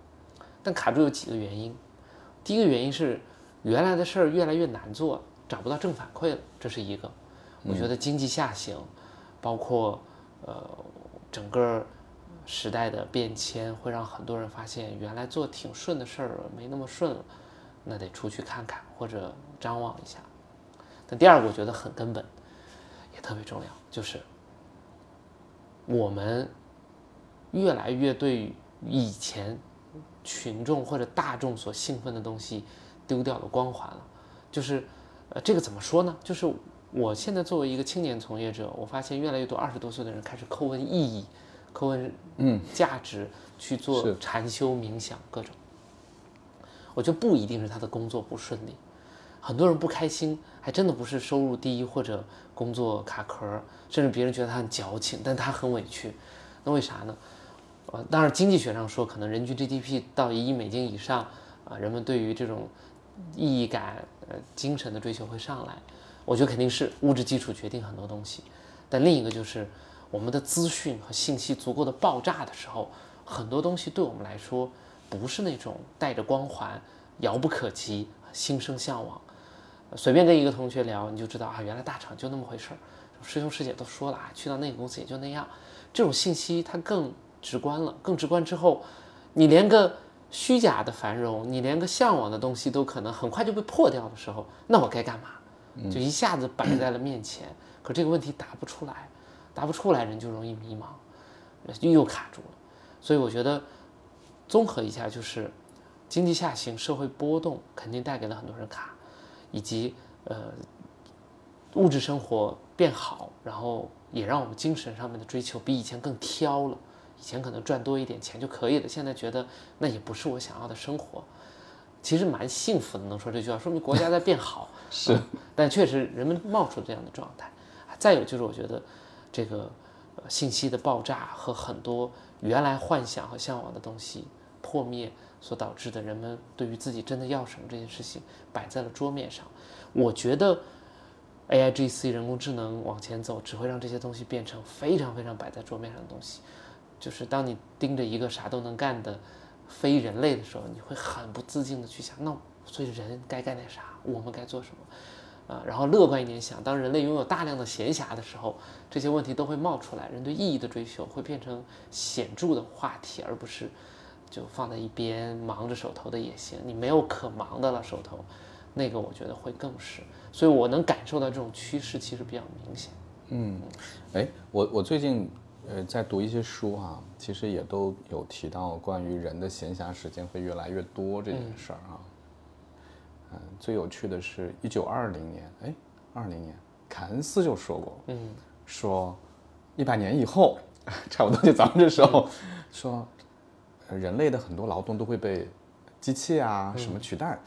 但卡住有几个原因。第一个原因是原来的事儿越来越难做，找不到正反馈了，这是一个。我觉得经济下行，包括呃整个时代的变迁，会让很多人发现原来做挺顺的事儿没那么顺了，那得出去看看或者张望一下。但第二个我觉得很根本，也特别重要，就是我们越来越对于以前群众或者大众所兴奋的东西丢掉了光环了。就是，呃，这个怎么说呢？就是我现在作为一个青年从业者，我发现越来越多二十多岁的人开始叩问意义、叩问嗯价值，去做禅修、冥想各种。我觉得不一定是他的工作不顺利，很多人不开心，还真的不是收入低或者工作卡壳，甚至别人觉得他很矫情，但他很委屈。那为啥呢？呃，当然经济学上说，可能人均 GDP 到一亿美金以上，啊、人们对于这种意义感、呃精神的追求会上来。我觉得肯定是物质基础决定很多东西，但另一个就是我们的资讯和信息足够的爆炸的时候，很多东西对我们来说不是那种带着光环、遥不可及、心生向往。随便跟一个同学聊，你就知道啊，原来大厂就那么回事儿。师兄师姐都说了啊，去到那个公司也就那样。这种信息它更直观了，更直观之后，你连个虚假的繁荣，你连个向往的东西都可能很快就被破掉的时候，那我该干嘛？就一下子摆在了面前，可这个问题答不出来，答不出来，人就容易迷茫，又又卡住了。所以我觉得综合一下，就是经济下行、社会波动肯定带给了很多人卡，以及呃物质生活变好，然后也让我们精神上面的追求比以前更挑了。以前可能赚多一点钱就可以了，现在觉得那也不是我想要的生活。其实蛮幸福的，能说这句话，说明国家在变好。[laughs] 是、但确实人们冒出这样的状态。再有就是，我觉得这个呃信息的爆炸和很多原来幻想和向往的东西破灭所导致的，人们对于自己真的要什么这件事情摆在了桌面上。我觉得 AIGC 人工智能往前走，只会让这些东西变成非常非常摆在桌面上的东西。就是当你盯着一个啥都能干的非人类的时候，你会很不自禁的去想，那所以人该干点啥，我们该做什么？啊，然后乐观一点想，当人类拥有大量的闲暇的时候，这些问题都会冒出来，人对意义的追求会变成显著的话题，而不是就放在一边忙着手头的也行。你没有可忙的了，手头那个我觉得会更是，所以我能感受到这种趋势其实比较明显。嗯哎，我我最近呃在读一些书哈、其实也都有提到关于人的闲暇时间会越来越多这件事儿啊。嗯，最有趣的是，一九二零年，哎，二零年，凯恩斯就说过，嗯，说一百年以后，[laughs] 差不多就咱们这时候，说呃人类的很多劳动都会被机器啊什么取代，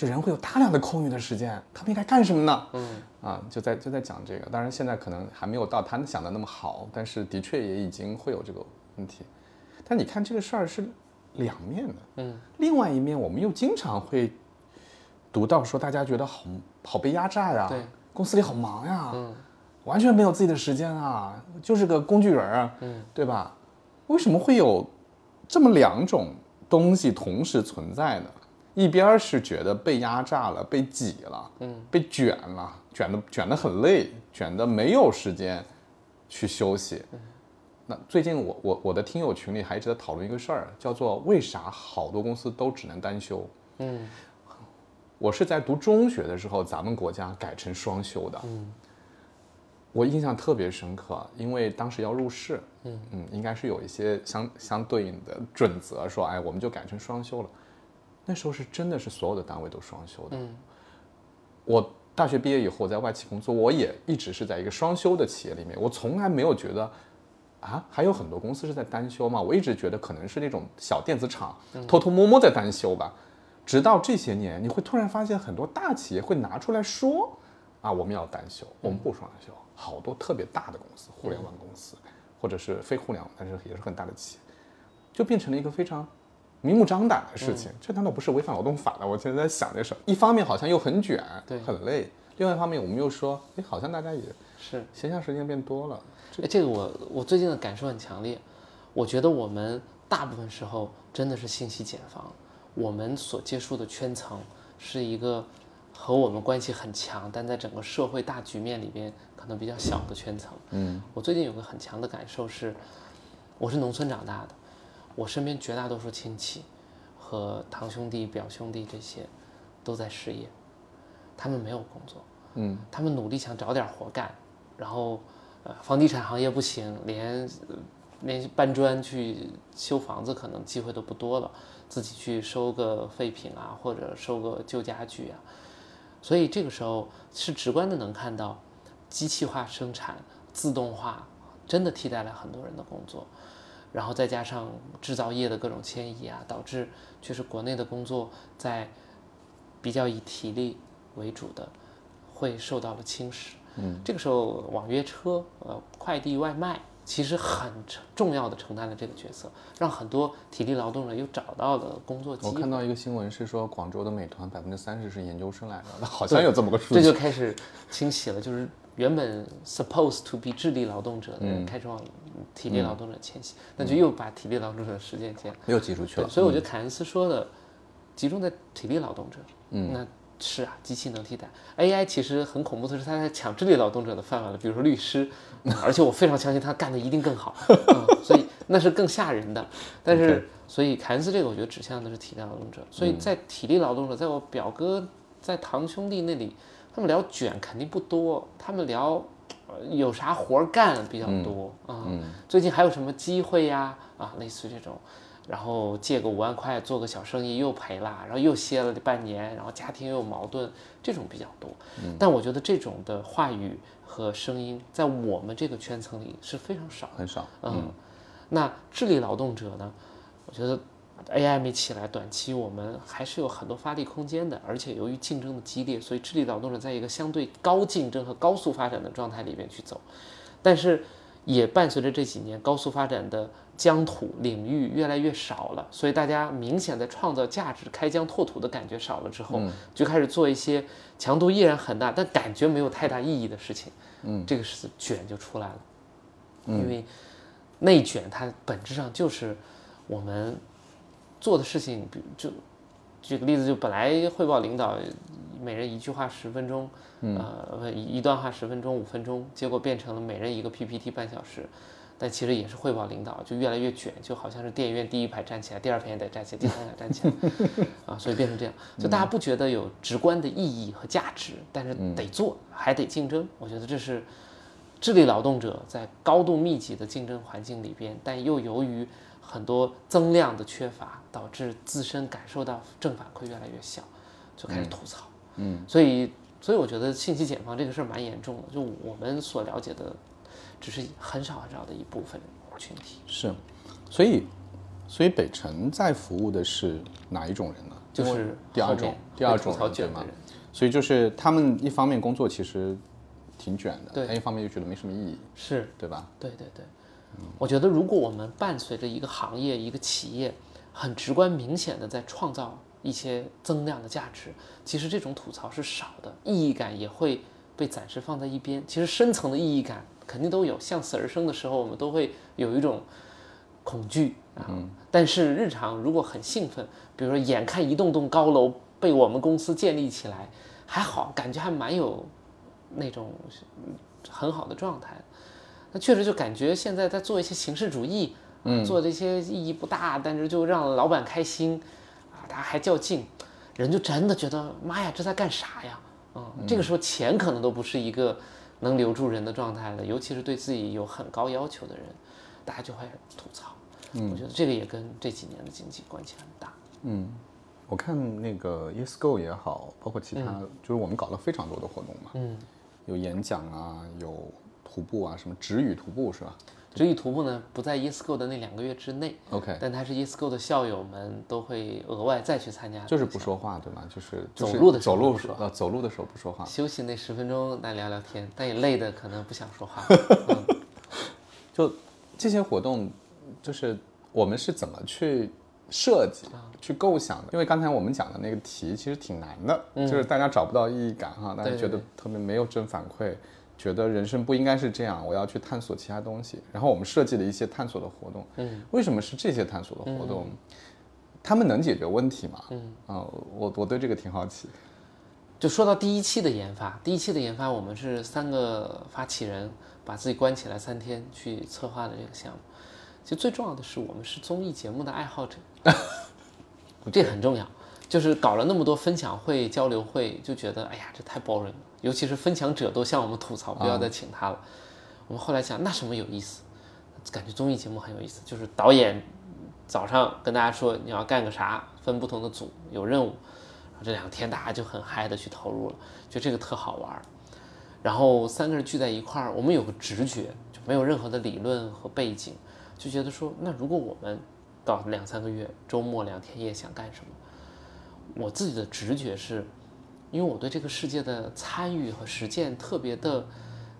这人会有大量的空余的时间，他们应该干什么呢？嗯，啊，就在就在讲这个，当然现在可能还没有到他们想的那么好，但是的确也已经会有这个问题。但你看这个事儿是两面的，嗯，另外一面我们又经常会读到说大家觉得好好被压榨呀，对，公司里好忙呀，嗯，完全没有自己的时间啊，就是个工具人儿啊，嗯，对吧？为什么会有这么两种东西同时存在呢？一边是觉得被压榨了、被挤了，嗯，被卷了，卷的卷的很累，卷的没有时间去休息。那最近我我我的听友群里还一直在讨论一个事儿，叫做为啥好多公司都只能单休？嗯我是在读中学的时候，咱们国家改成双休的。嗯我印象特别深刻，因为当时要入试，嗯应该是有一些相相对应的准则，说，哎，我们就改成双休了。那时候是真的是所有的单位都双休的。嗯我大学毕业以后在外企工作，我也一直是在一个双休的企业里面，我从来没有觉得。啊，还有很多公司是在单休嘛？我一直觉得可能是那种小电子厂偷偷摸摸在单休吧。直到这些年，你会突然发现很多大企业会拿出来说，啊，我们要单休，我们不双休。好多特别大的公司，互联网公司，或者是非互联网，但是也是很大的企业，就变成了一个非常明目张胆的事情。这难道不是违反劳动法的？我现在在想这事儿，一方面好像又很卷，对很累；另外一方面，我们又说，哎，好像大家也是。闲暇时间变多了。哎，这个我我最近的感受很强烈，我觉得我们大部分时候真的是信息茧房，我们所接触的圈层是一个和我们关系很强，但在整个社会大局面里边可能比较小的圈层。嗯我最近有个很强的感受是，我是农村长大的，我身边绝大多数亲戚和堂兄弟、表兄弟这些都在失业，他们没有工作，嗯他们努力想找点活干，然后呃房地产行业不行，连呃连搬砖去修房子可能机会都不多了，自己去收个废品啊，或者收个旧家具啊，所以这个时候是直观的能看到机器化生产、自动化真的替代了很多人的工作。然后再加上制造业的各种迁移啊，导致确实国内的工作在比较以体力为主的，会受到了侵蚀。嗯，这个时候网约车、呃快递外卖其实很重要的承担了这个角色，让很多体力劳动者又找到了工作机会。我看到一个新闻是说，广州的美团百分之三十是研究生来的，好像有这么个数据这就。开始清洗了，就是原本 supposed to be 智力劳动者的人，开始往体力劳动者迁徙，那就又把体力劳动者的时间线又挤出去，了。所以我觉得凯恩斯说的集中在体力劳动者，嗯，那是啊，机器能替代。AI，其实很恐怖的是它在抢智力劳动者的饭碗了，比如说律师，嗯 [laughs] 而且我非常相信他干的一定更好，[laughs] 嗯，所以那是更吓人的。但是，所以凯恩斯这个我觉得指向的是体力劳动者，所以在体力劳动者，在我表哥在堂兄弟那里，他们聊卷肯定不多，他们聊。呃有啥活儿干比较多啊、最近还有什么机会呀？啊，类似于这种，然后借个五万块做个小生意又赔了，然后又歇了半年，然后家庭又有矛盾，这种比较多。但我觉得这种的话语和声音在我们这个圈层里是非常少。很少。嗯，那智力劳动者呢？我觉得 AI 没起来，短期我们还是有很多发力空间的。而且由于竞争的激烈，所以智力劳动者在一个相对高竞争和高速发展的状态里面去走。但是也伴随着这几年高速发展的疆土领域越来越少了，所以大家明显在创造价值、开疆拓土的感觉少了之后，就开始做一些强度依然很大，但感觉没有太大意义的事情。嗯，这个是卷就出来了。因为内卷它本质上就是我们做的事情，比就举个例子，就本来汇报领导每人一句话十分钟，呃，一一段话十分钟五分钟，结果变成了每人一个 PPT 半小时。但其实也是汇报领导，就越来越卷，就好像是电影院第一排站起来，第二排也得站起来，第三排站起来，[laughs] 啊，所以变成这样，就大家不觉得有直观的意义和价值，但是得做，还得竞争。我觉得这是智力劳动者在高度密集的竞争环境里边，但又由于很多增量的缺乏，导致自身感受到正反馈越来越小，就开始吐槽。嗯，所以，所以我觉得信息茧房这个事儿蛮严重的，就我们所了解的。只是很少很少的一部分群体。是，所以，所以北辰在服务的是哪一种人呢？就是第二种，第二种吐槽人对吗卷的人。所以就是他们一方面工作其实挺卷的，对但一方面又觉得没什么意义，是，对吧？对对对。我觉得如果我们伴随着一个行业、一个企业，很直观明显的在创造一些增量的价值，其实这种吐槽是少的，意义感也会被暂时放在一边。其实深层的意义感肯定都有，向死而生的时候，我们都会有一种恐惧啊。但是日常如果很兴奋，比如说眼看一栋栋高楼被我们公司建立起来，还好，感觉还蛮有那种嗯很好的状态。那确实就感觉现在在做一些形式主义，嗯，做这些意义不大，但是就让老板开心，啊，大家还较劲，人就真的觉得妈呀，这在干啥呀？嗯，这个时候钱可能都不是一个能留住人的状态了，尤其是对自己有很高要求的人，大家就会吐槽。嗯，我觉得这个也跟这几年的经济关系很大。嗯我看那个 YesGo 也好，包括其他，就是我们搞了非常多的活动嘛，嗯，有演讲啊，有徒步啊，什么止语徒步是吧？止语徒步呢不在 ESCO 的那两个月之内，？OK，但它是 ESCO 的校友们都会额外再去参加，就是不说话对吗？就是就是走路的时候走路说呃走路的时候不说话，休息那十分钟来聊聊天，但也累的可能不想说话。[laughs] 嗯。就这些活动，就是我们是怎么去设计、去构想的？因为刚才我们讲的那个题其实挺难的，就是大家找不到意义感哈，大家觉得特别没有正反馈，觉得人生不应该是这样，我要去探索其他东西。然后我们设计了一些探索的活动，嗯，为什么是这些探索的活动？他们能解决问题吗？嗯啊、我我对这个挺好奇。就说到第一期的研发，第一期的研发，我们是三个发起人把自己关起来三天去策划的这个项目。其实最重要的是，我们是综艺节目的爱好者，[laughs] 这很重要。就是搞了那么多分享会、交流会，就觉得哎呀，这太 boring 了。尤其是分享者都向我们吐槽，不要再请他了。我们后来想，那什么有意思？感觉综艺节目很有意思，就是导演早上跟大家说你要干个啥，分不同的组，有任务。然后这两天大家就很嗨的去投入了，觉得这个特好玩儿。然后三个人聚在一块儿，我们有个直觉，就没有任何的理论和背景，就觉得说，那如果我们到两三个月周末两天夜想干什么？我自己的直觉是，因为我对这个世界的参与和实践特别的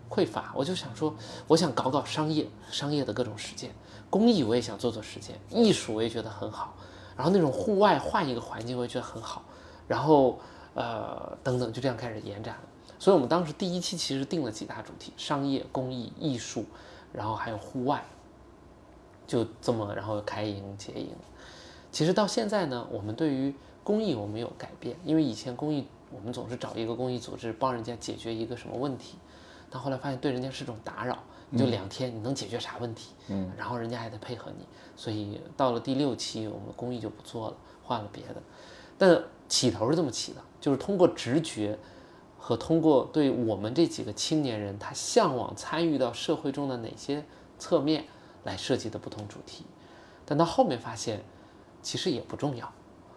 匮乏，我就想说，我想搞搞商业，商业的各种实践，公益我也想做做实践，艺术我也觉得很好，然后那种户外换一个环境我也觉得很好，然后呃等等就这样开始延展了。所以我们当时第一期其实定了几大主题：商业、公益、艺术，然后还有户外，就这么然后开营结营。其实到现在呢，我们对于公益我们有改变，因为以前公益我们总是找一个公益组织帮人家解决一个什么问题，但后来发现对人家是种打扰，你就两天你能解决啥问题？嗯，然后人家还得配合你，所以到了第六期我们公益就不做了，换了别的。但起头是这么起的，就是通过直觉和通过对我们这几个青年人他向往参与到社会中的哪些侧面来设计的不同主题，但到后面发现其实也不重要，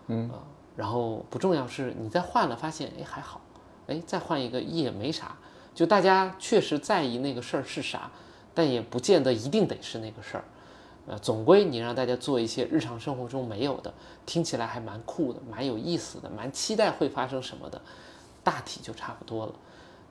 嗯、然后不重要是你再换了发现哎还好，哎再换一个也没啥，就大家确实在意那个事儿是啥，但也不见得一定得是那个事儿。呃，总归你让大家做一些日常生活中没有的，听起来还蛮酷的、蛮有意思的、蛮期待会发生什么的，大体就差不多了。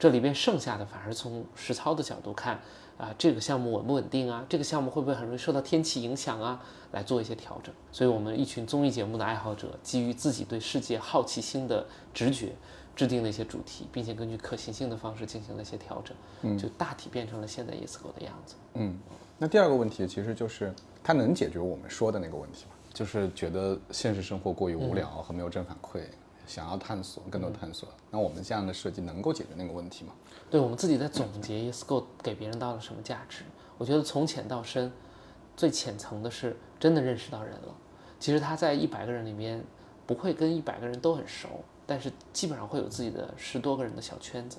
这里边剩下的反而从实操的角度看，啊，这个项目稳不稳定啊？这个项目会不会很容易受到天气影响啊？来做一些调整。所以，我们一群综艺节目的爱好者，基于自己对世界好奇心的直觉，制定了一些主题，并且根据可行性的方式进行了一些调整，嗯就大体变成了现在 ESCO 的样子。嗯，那第二个问题其实就是它能解决我们说的那个问题吗？就是觉得现实生活过于无聊和没有正反馈，想要探索更多探索。那我们这样的设计能够解决那个问题吗？对我们自己在总结 ESCO 给别人到了什么价值，我觉得从浅到深，最浅层的是真的认识到人了。其实他在一百个人里面不会跟一百个人都很熟，但是基本上会有自己的十多个人的小圈子。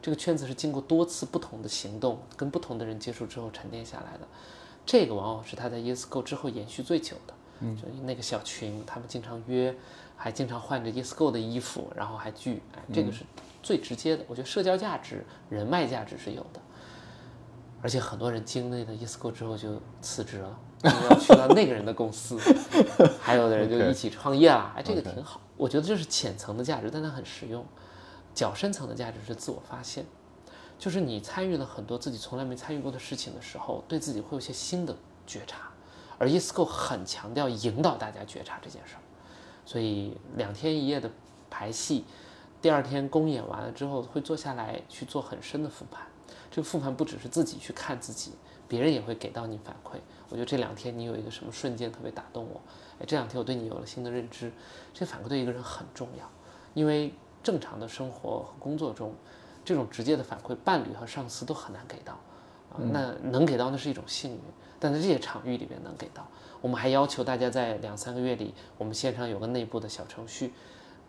这个圈子是经过多次不同的行动跟不同的人接触之后沉淀下来的。这个往往是他在 ESCO 之后延续最久的。嗯，就那个小群，他们经常约，还经常换着 ESCO 的衣服，然后还聚，哎，这个是最直接的。我觉得社交价值、人脉价值是有的。而且很多人经历了 ESCO 之后就辞职了，去到那个人的公司，[laughs] 还有的人就一起创业了，哎，这个挺好。我觉得这是浅层的价值，但它很实用。较深层的价值是自我发现，就是你参与了很多自己从来没参与过的事情的时候，对自己会有些新的觉察。而 ESCO 很强调引导大家觉察这件事儿，所以两天一夜的排戏，第二天公演完了之后会坐下来去做很深的复盘。这个复盘不只是自己去看自己，别人也会给到你反馈。我觉得这两天你有一个什么瞬间特别打动我，哎，这两天我对你有了新的认知，这反馈对一个人很重要，因为正常的生活和工作中，这种直接的反馈，伴侣和上司都很难给到。啊，那能给到那是一种幸运，但在这些场域里边能给到，我们还要求大家在两三个月里，我们线上有个内部的小程序，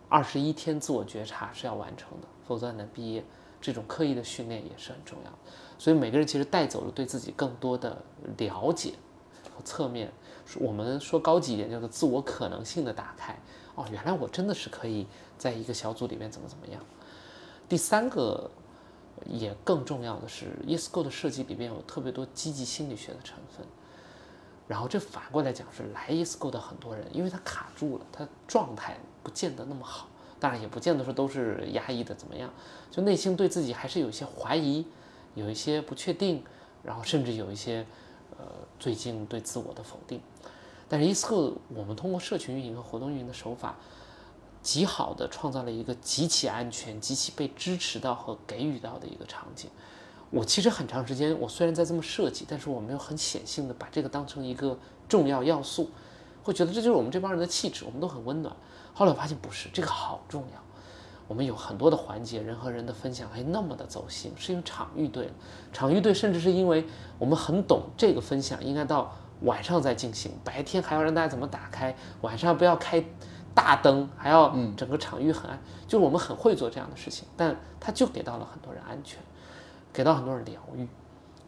二十一天自我觉察是要完成的，否则很难毕业。这种刻意的训练也是很重要的，所以每个人其实带走了对自己更多的了解和侧面，我们说高级一点叫做自我可能性的打开。哦，原来我真的是可以在一个小组里面怎么怎么样。第三个也更重要的是，ESCO 的设计里面有特别多积极心理学的成分。然后这反过来讲是来 ESCO 的很多人，因为他卡住了，他状态不见得那么好，当然也不见得说都是压抑的怎么样，就内心对自己还是有一些怀疑，有一些不确定，然后甚至有一些呃最近对自我的否定。但是 ESCO 我们通过社群运营和活动运营的手法，极好的创造了一个极其安全、极其被支持到和给予到的一个场景。我其实很长时间，我虽然在这么设计，但是我没有很显性的把这个当成一个重要要素，会觉得这就是我们这帮人的气质，我们都很温暖。后来我发现不是，这个好重要。我们有很多的环节，人和人的分享，还那么的走心，是因为场域对了。场域对，甚至是因为我们很懂这个分享应该到晚上再进行，白天还要让大家怎么打开，晚上不要开大灯，还要整个场域很暗，就是我们很会做这样的事情，但它就给到了很多人安全，给到很多人疗愈。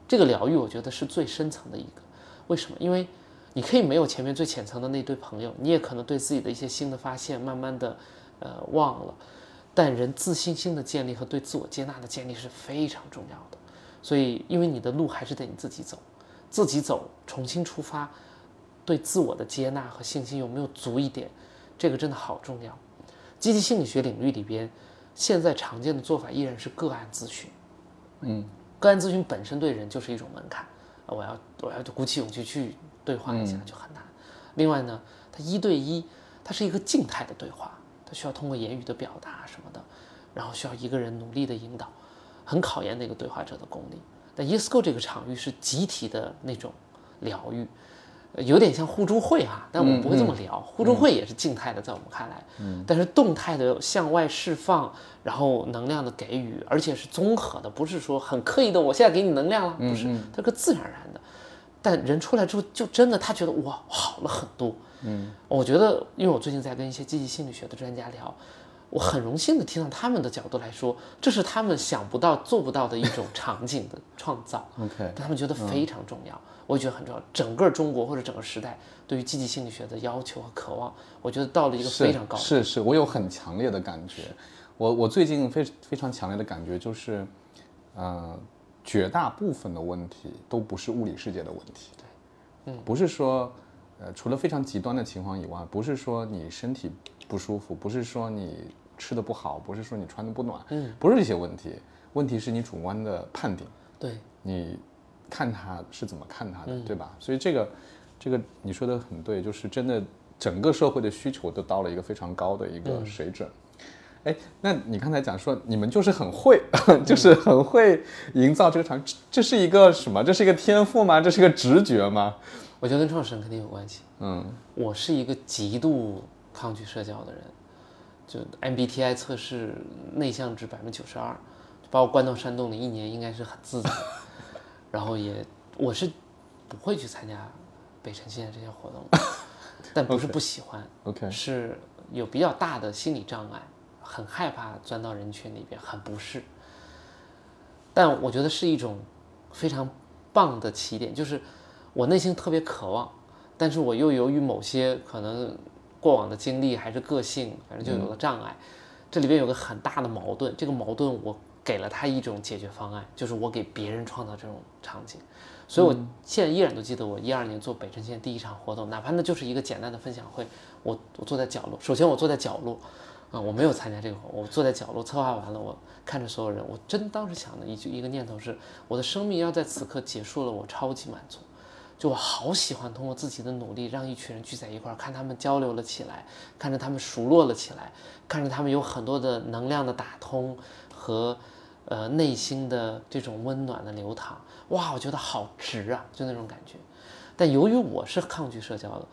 这个疗愈，我觉得是最深层的一个。为什么？因为你可以没有前面最浅层的那堆朋友，你也可能对自己的一些新的发现，慢慢的呃忘了。但人自信心的建立和对自我接纳的建立是非常重要的。所以，因为你的路还是得你自己走，自己走，重新出发，对自我的接纳和信心有没有足一点，这个真的好重要。积极心理学领域里边，现在常见的做法依然是个案咨询。嗯，个案咨询本身对人就是一种门槛，啊我要我要鼓起勇气去对话一下就很难。另外呢，它一对一，它是一个静态的对话，它需要通过言语的表达什么的，然后需要一个人努力的引导，很考验那个对话者的功力。但 ESCO 这个场域是集体的那种疗愈，呃有点像互助会哈、但我们不会这么聊。互助会也是静态的，在我们看来，但是动态的向外释放，然后能量的给予，而且是综合的，不是说很刻意的，我现在给你能量了，不是，它是个自然而然的。但人出来之后，就真的他觉得哇好了很多。嗯，我觉得，因为我最近在跟一些积极心理学的专家聊，我很荣幸的听到他们的角度来说，这是他们想不到、做不到的一种场景的创造。[laughs] OK 但他们觉得非常重要，我觉得很重要。整个中国或者整个时代对于积极心理学的要求和渴望，我觉得到了一个非常高。是是是，我有很强烈的感觉。我我最近非非常强烈的感觉就是，呃，绝大部分的问题都不是物理世界的问题。对，嗯，不是说，呃，除了非常极端的情况以外，不是说你身体不舒服，不是说你吃的不好，不是说你穿的不暖，嗯，不是这些问题，问题是你主观的判定。对，你看他是怎么看他的，对吧？所以这个这个你说的很对，就是真的整个社会的需求都到了一个非常高的一个水准。哎、那你刚才讲说你们就是很会，[laughs] 就是很会营造这个场，这这是一个什么？这是一个天赋吗？这是一个直觉吗？我觉得跟创始人肯定有关系。嗯我是一个极度抗拒社交的人，就 MBTI 测试内向值百分之九十二，把我关到山洞里一年应该是很自在的。[laughs] 然后也我是不会去参加北辰现在这些活动，[laughs] 但不是不喜欢 OK 是有比较大的心理障碍，很害怕钻到人群里边，很不适。但我觉得是一种非常棒的起点，就是我内心特别渴望，但是我又由于某些可能过往的经历还是个性，反正就有了障碍。这里边有个很大的矛盾，这个矛盾我给了他一种解决方案，就是我给别人创造这种场景。所以我现在依然都记得我一二年做北辰县第一场活动，哪怕那就是一个简单的分享会，我我坐在角落，首先我坐在角落，啊、我没有参加这个活，我坐在角落策划完了，我看着所有人，我真当时想的一句一个念头是，我的生命要在此刻结束了，我超级满足。就我好喜欢通过自己的努力，让一群人聚在一块儿，看他们交流了起来，看着他们熟络了起来，看着他们有很多的能量的打通和呃内心的这种温暖的流淌，哇，我觉得好值啊，就那种感觉。但由于我是抗拒社交的，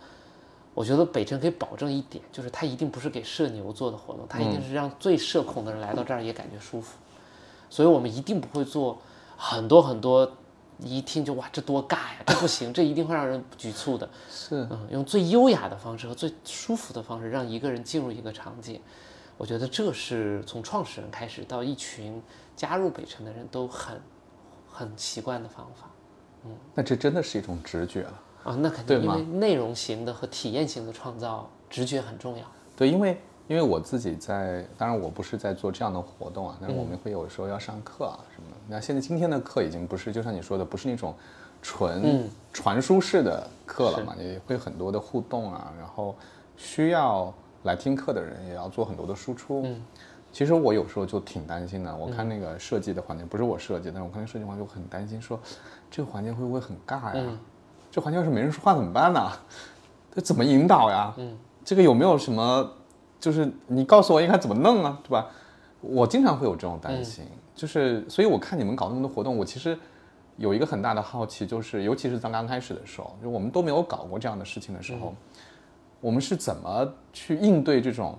我觉得北辰可以保证一点，就是他一定不是给社牛做的活动，他一定是让最社恐的人来到这儿也感觉舒服。所以我们一定不会做很多很多，一听就哇这多尬呀，这不行，这一定会让人局促的。是嗯，用最优雅的方式和最舒服的方式让一个人进入一个场景，我觉得这是从创始人开始到一群加入北辰的人都很很习惯的方法嗯那这真的是一种直觉了。啊。那肯定，因为内容型的和体验型的创造，直觉很重要。对，因为因为我自己在，当然我不是在做这样的活动啊，但是我嗯们会有时候要上课啊什么的。那现在今天的课已经不是，就像你说的，不是那种纯嗯传输式的课了嘛，也会很多的互动啊，然后需要来听课的人也要做很多的输出。嗯其实我有时候就挺担心的，我看那个设计的环节，不是我设计，但是我看那个设计环节，我很担心说，这个环节会不会很尬呀？嗯这环节要是没人说话怎么办呢？这怎么引导呀？嗯，这个有没有什么，就是你告诉我应该怎么弄啊，对吧？我经常会有这种担心，就是所以我看你们搞那么多活动，我其实有一个很大的好奇，就是尤其是在刚开始的时候，就我们都没有搞过这样的事情的时候，我们是怎么去应对这种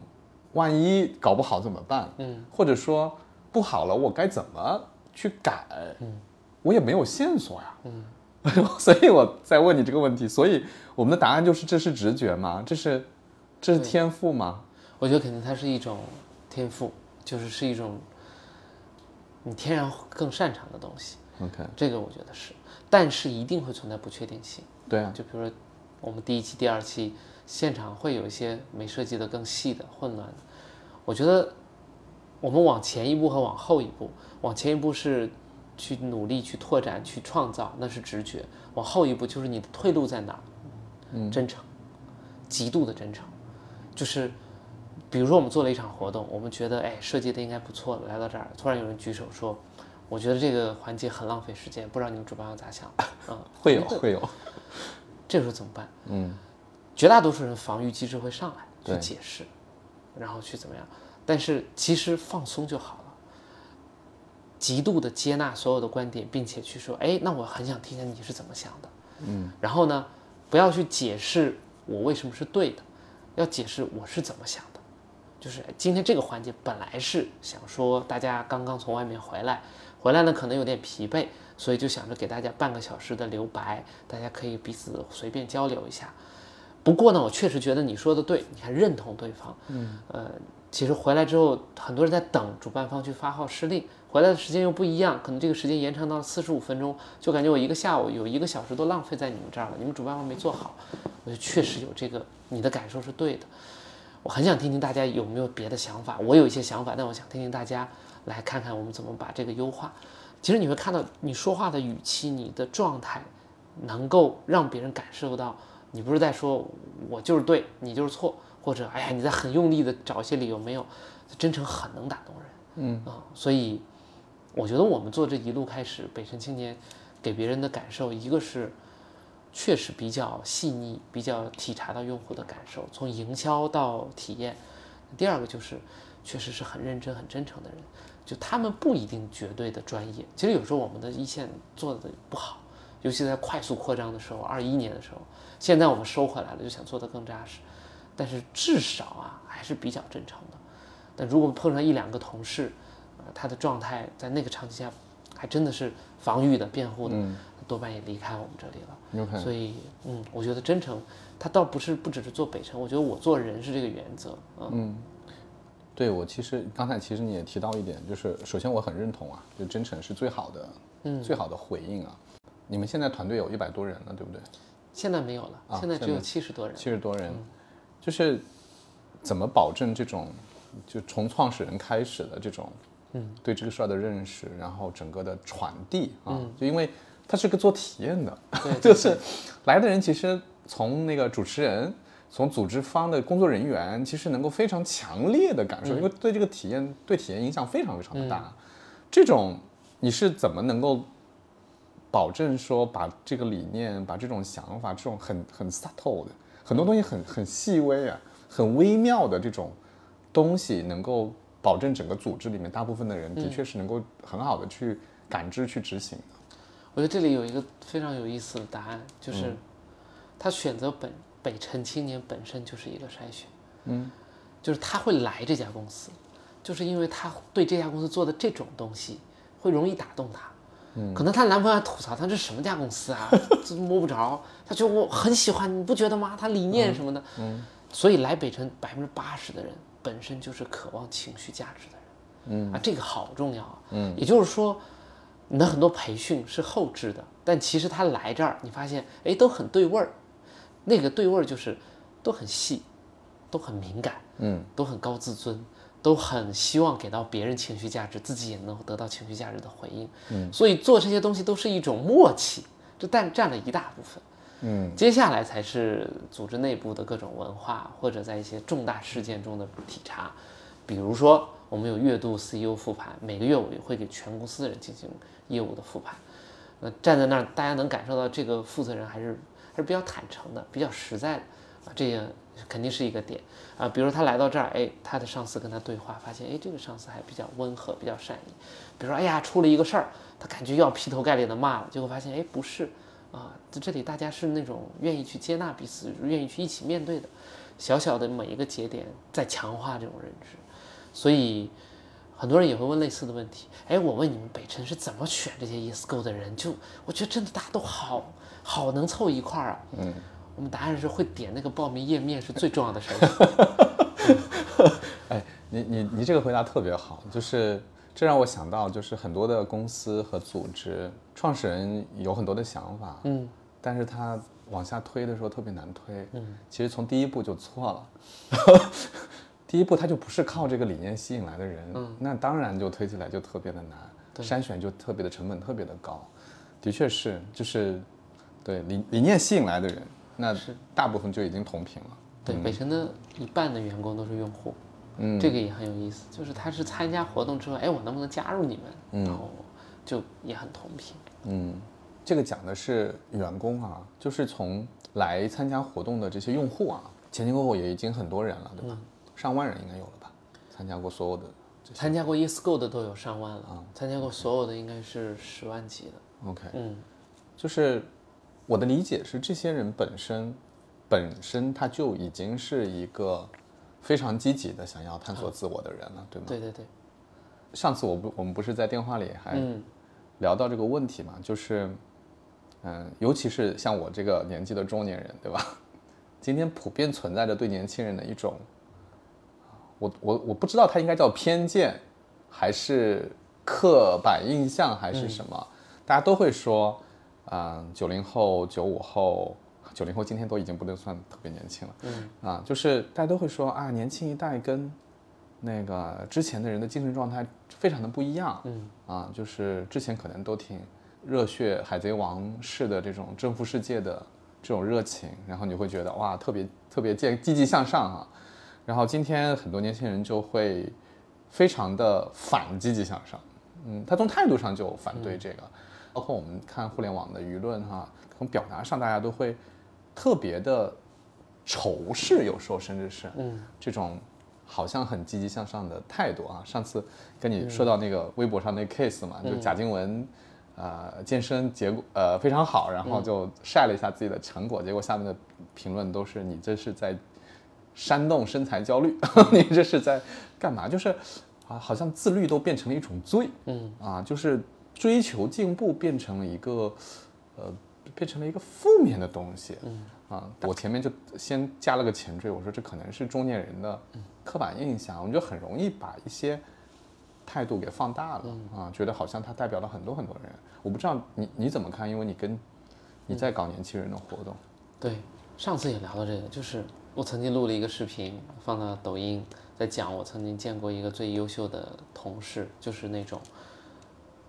万一搞不好怎么办？嗯，或者说不好了，我该怎么去改？嗯，我也没有线索呀。嗯，[laughs] 所以我在问你这个问题。所以我们的答案就是：这是直觉吗？这是这是天赋吗？我觉得肯定它是一种天赋，就是是一种你天然更擅长的东西。OK，这个我觉得是，但是一定会存在不确定性。对啊，就比如说我们第一期、第二期现场会有一些没设计的更细的、混乱的。我觉得我们往前一步和往后一步，往前一步是去努力去拓展、去创造，那是直觉；往后一步就是你的退路在哪儿？嗯，真诚，极度的真诚，就是。比如说，我们做了一场活动，我们觉得哎设计的应该不错了，来到这儿，突然有人举手说，我觉得这个环节很浪费时间，不知道你们主办方咋想？[laughs] 嗯，会有会有，这时候怎么办？嗯，绝大多数人防御机制会上来去解释，然后去怎么样？但是其实放松就好了，极度的接纳所有的观点，并且去说，哎，那我很想听听你是怎么想的，嗯，然后呢，不要去解释我为什么是对的，要解释我是怎么想的。就是哎今天这个环节本来是想说大家刚刚从外面回来，回来呢可能有点疲惫，所以就想着给大家半个小时的留白，大家可以彼此随便交流一下。不过呢，我确实觉得你说的对，你还认同对方。嗯，呃，其实回来之后，很多人在等主办方去发号施令，回来的时间又不一样，可能这个时间延长到了四十五分钟，就感觉我一个下午有一个小时都浪费在你们这儿了，你们主办方没做好。我就确实有这个，你的感受是对的。我很想听听大家有没有别的想法，我有一些想法，但我想听听大家来看看我们怎么把这个优化。其实你会看到你说话的语气、你的状态，能够让别人感受到你不是在说我就是对，你就是错，或者哎呀你在很用力的找一些理由，没有，真诚很能打动人。嗯啊、所以我觉得我们做这一路开始，北辰青年给别人的感受，一个是确实比较细腻，比较体察到用户的感受，从营销到体验。第二个就是，确实是很认真、很真诚的人，就他们不一定绝对的专业。其实有时候我们的一线做的不好，尤其在快速扩张的时候，二一年的时候，现在我们收回来了，就想做得更扎实，但是至少啊还是比较正常的。但如果碰上一两个同事，呃，他的状态在那个场景下还真的是防御的、辩护的，多半也离开我们这里了。所以，嗯，我觉得真诚，他倒不是不只是做北辰，我觉得我做人是这个原则，嗯对我其实刚才其实你也提到一点，就是首先我很认同啊，就真诚是最好的，嗯，最好的回应啊。你们现在团队有一百多人了，对不对？现在没有了，啊现在只有七十多人。七十多人，就是怎么保证这种就从创始人开始的这种，嗯，对这个事儿的认识，然后整个的传递啊，就因为它是个做体验的，对 [laughs] 就是来的人其实从那个主持人。从组织方的工作人员，其实能够非常强烈的感受，因为对这个体验对体验影响非常非常的大。这种你是怎么能够保证说把这个理念、把这种想法、这种很很 subtle 的很多东西很很细微啊、很微妙的这种东西，能够保证整个组织里面大部分的人的确是能够很好的去感知、去执行的。我觉得这里有一个非常有意思的答案，就是嗯他选择本北辰青年本身就是一个筛选，嗯，就是他会来这家公司，就是因为他对这家公司做的这种东西会容易打动他。嗯，可能她男朋友还吐槽她这什么家公司啊，[laughs] 这摸不着。她觉得我很喜欢，你不觉得吗？她理念什么的，嗯，所以来北辰百分之八十的人本身就是渴望情绪价值的人，嗯。啊，这个好重要啊，嗯，也就是说，你的很多培训是后置的，但其实他来这儿，你发现哎都很对味儿，那个对味儿就是都很细，都很敏感，嗯，都很高自尊，都很希望给到别人情绪价值，自己也能得到情绪价值的回应，嗯，所以做这些东西都是一种默契，这占占了一大部分。嗯，接下来才是组织内部的各种文化，或者在一些重大事件中的体察，比如说我们有月度 CEO 复盘，每个月我也会给全公司的人进行业务的复盘。那站在那儿，大家能感受到这个负责人还是还是比较坦诚的，比较实在的啊，这个肯定是一个点啊。比如他来到这儿，哎，他的上司跟他对话，发现哎，这个上司还比较温和，比较善意。比如说，哎呀，出了一个事儿，他感觉又要劈头盖脸的骂了，结果发现哎，不是啊，在这里大家是那种愿意去接纳彼此，愿意去一起面对的。小小的每一个节点在强化这种认知，所以很多人也会问类似的问题。哎，我问你们北辰是怎么选这些 ESGO 的人？就我觉得真的大家都好好能凑一块儿啊。嗯，我们答案是会点那个报名页面是最重要的筛选。[laughs] 哎，你你你这个回答特别好，就是这让我想到，就是很多的公司和组织创始人有很多的想法，嗯，但是他往下推的时候特别难推，嗯，其实从第一步就错了，[laughs] 第一步他就不是靠这个理念吸引来的人，嗯，那当然就推起来就特别的难，筛选就特别的成本特别的高，的确是，就是对理理念吸引来的人，那大部分就已经同频了。对，北辰的一半的员工都是用户，嗯，这个也很有意思，就是他是参加活动之后，哎，我能不能加入你们？然后就也很同频。嗯，这个讲的是员工啊，就是从来参加活动的这些用户啊，前前后后也已经很多人了，对吧？上万人应该有了吧？参加过所有的。参加过 ESGO 的都有上万了，参加过所有的应该是十万级的。OK，嗯，就是我的理解是，这些人本身本身他就已经是一个非常积极的想要探索自我的人了，对吗？对对对，上次我不我们不是在电话里还嗯聊到这个问题嘛，就是，嗯，尤其是像我这个年纪的中年人，对吧？[laughs] 今天普遍存在着对年轻人的一种，我我我不知道它应该叫偏见，还是刻板印象，还是什么？大家都会说，嗯，九零后、九五后，九零后今天都已经不能算特别年轻了，嗯。啊，就是大家都会说啊，年轻一代跟那个之前的人的精神状态非常的不一样，嗯。啊，就是之前可能都挺热血海贼王式的这种征服世界的这种热情，然后你会觉得哇，特别特别积积极向上啊、然后今天很多年轻人就会非常的反积极向上，嗯，他从态度上就反对这个，包括我们看互联网的舆论哈、从表达上大家都会特别的仇视，有时候甚至是嗯这种好像很积极向上的态度啊。上次跟你说到那个微博上那个 case 嘛，就贾静雯呃健身结果呃非常好，然后就晒了一下自己的成果，结果下面的评论都是你这是在煽动身材焦虑，[laughs] 你这是在干嘛？就是啊，好像自律都变成了一种罪，嗯啊，就是追求进步变成了一个呃变成了一个负面的东西，嗯。啊，我前面就先加了个前缀，我说这可能是中年人的刻板印象，我们就很容易把一些态度给放大了、啊，觉得好像它代表了很多很多人。我不知道你你怎么看，因为你跟你在搞年轻人的活动，对，上次也聊到这个，就是我曾经录了一个视频放到抖音，在讲我曾经见过一个最优秀的同事，就是那种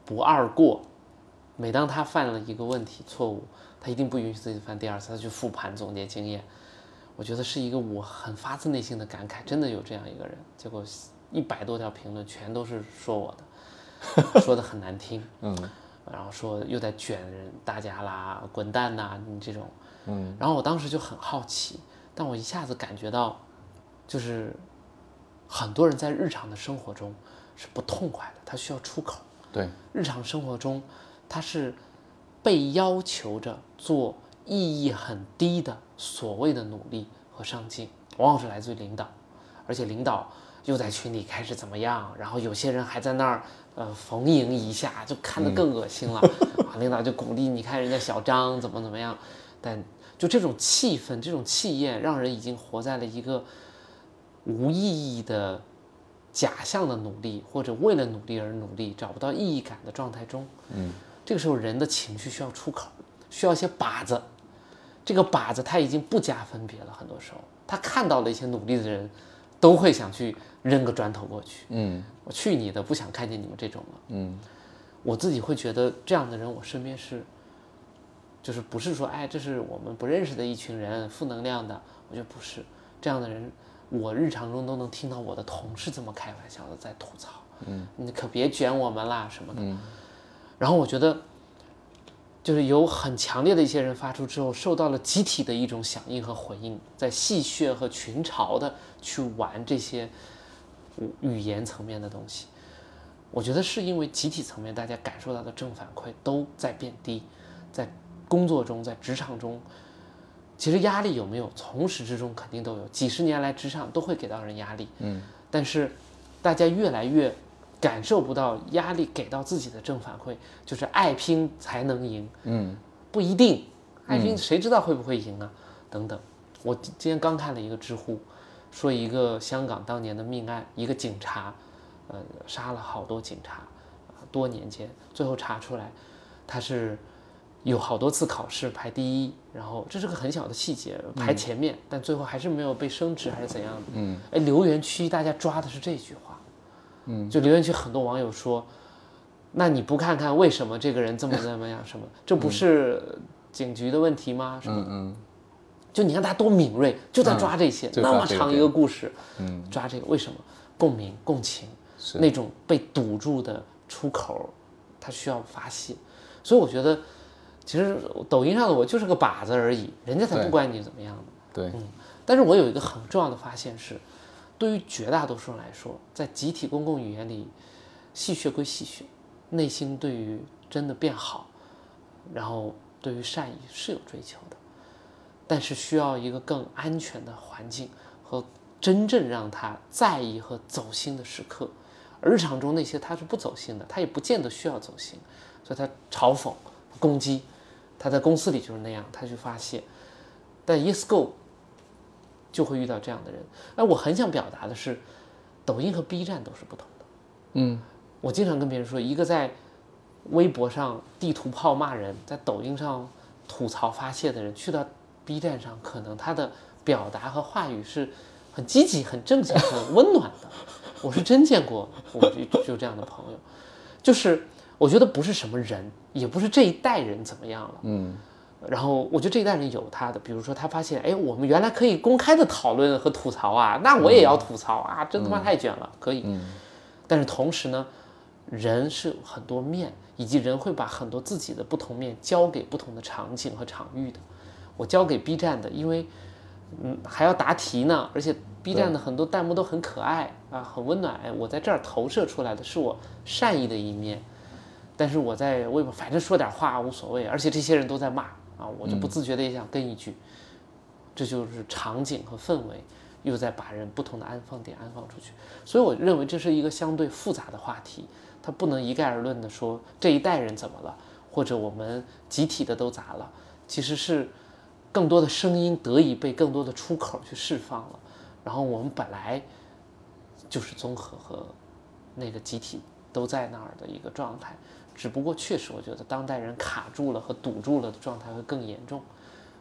不二过。每当他犯了一个问题错误，他一定不允许自己犯第二次，他去复盘总结经验。我觉得是一个我很发自内心的感慨，真的有这样一个人。结果一百多条评论全都是说我的，[laughs] 说的很难听，嗯然后说又在卷人大家啦，滚蛋呐，你这种，嗯，然后我当时就很好奇，但我一下子感觉到，就是很多人在日常的生活中是不痛快的，他需要出口。对，日常生活中，他是被要求着做意义很低的所谓的努力和上进，往往是来自于领导，而且领导又在群里开始怎么样，然后有些人还在那儿呃逢迎一下，就看得更恶心了。[laughs] 啊，领导就鼓励你看人家小张怎么怎么样，但就这种气氛、这种气焰，让人已经活在了一个无意义的假象的努力，或者为了努力而努力，找不到意义感的状态中。嗯，这个时候人的情绪需要出口，需要一些靶子。这个靶子他已经不加分别了，很多时候他看到了一些努力的人，都会想去扔个砖头过去。嗯我去你的，不想看见你们这种了。嗯我自己会觉得这样的人，我身边是，就是不是说，哎，这是我们不认识的一群人，负能量的。我觉得不是这样的人，我日常中都能听到我的同事这么开玩笑的在吐槽，嗯，你可别卷我们啦什么的。然后我觉得，就是有很强烈的一些人发出之后，受到了集体的一种响应和回应，在戏谑和群嘲的去玩这些语言层面的东西。我觉得是因为集体层面大家感受到的正反馈都在变低，在工作中，在职场中，其实压力有没有？从始至终肯定都有。几十年来，职场都会给到人压力，嗯，但是大家越来越感受不到压力给到自己的正反馈，就是爱拼才能赢，嗯不一定，爱拼谁知道会不会赢啊？等等，我今今天刚看了一个知乎，说一个香港当年的命案，一个警察，呃，杀了好多警察，啊，多年间，最后查出来，他是有好多次考试排第一，然后这是个很小的细节，排前面，但最后还是没有被升职还是怎样的？嗯，哎，留言区大家抓的是这句话，嗯，就留言区很多网友说。那你不看看为什么这个人这么怎么样？什么？这不是警局的问题吗？什么？嗯嗯就你看他多敏锐，就在抓这些，那么长一个故事，嗯，抓这个为什么？共鸣、共情，是那种被堵住的出口，他需要发泄。所以我觉得，其实抖音上的我就是个靶子而已，人家才不管你怎么样呢。对，但是我有一个很重要的发现是，对于绝大多数人来说，在集体公共语言里，戏谑归戏谑，内心对于真的变好，然后对于善意是有追求的，但是需要一个更安全的环境和真正让他在意和走心的时刻。而日常中那些他是不走心的，他也不见得需要走心，所以他嘲讽、攻击，他在公司里就是那样，他去发泄。但 Yes Go 就会遇到这样的人。哎，我很想表达的是，抖音和 B 站都是不同的。嗯我经常跟别人说，一个在微博上地图炮骂人，在抖音上吐槽发泄的人，去到 B 站上，可能他的表达和话语是很积极、很正向、很温暖的。我是真见过，我就就这样的朋友，就是我觉得不是什么人，也不是这一代人怎么样了，嗯然后我觉得这一代人有他的，比如说他发现，哎，我们原来可以公开的讨论和吐槽啊，那我也要吐槽啊，真他妈太卷了，可以。嗯但是同时呢，人是很多面，以及人会把很多自己的不同面交给不同的场景和场域的。我交给 B 站的，因为嗯还要答题呢，而且 B 站的很多弹幕都很可爱啊，很温暖。哎，我在这儿投射出来的是我善意的一面。但是我在微博反正说点话无所谓，而且这些人都在骂啊，我就不自觉的也想跟一句，这就是场景和氛围，又在把人不同的安放点安放出去，所以我认为这是一个相对复杂的话题，它不能一概而论的说这一代人怎么了，或者我们集体的都咋了，其实是更多的声音得以被更多的出口去释放了，然后我们本来就是综合和那个集体都在那儿的一个状态，只不过确实我觉得当代人卡住了和堵住了的状态会更严重，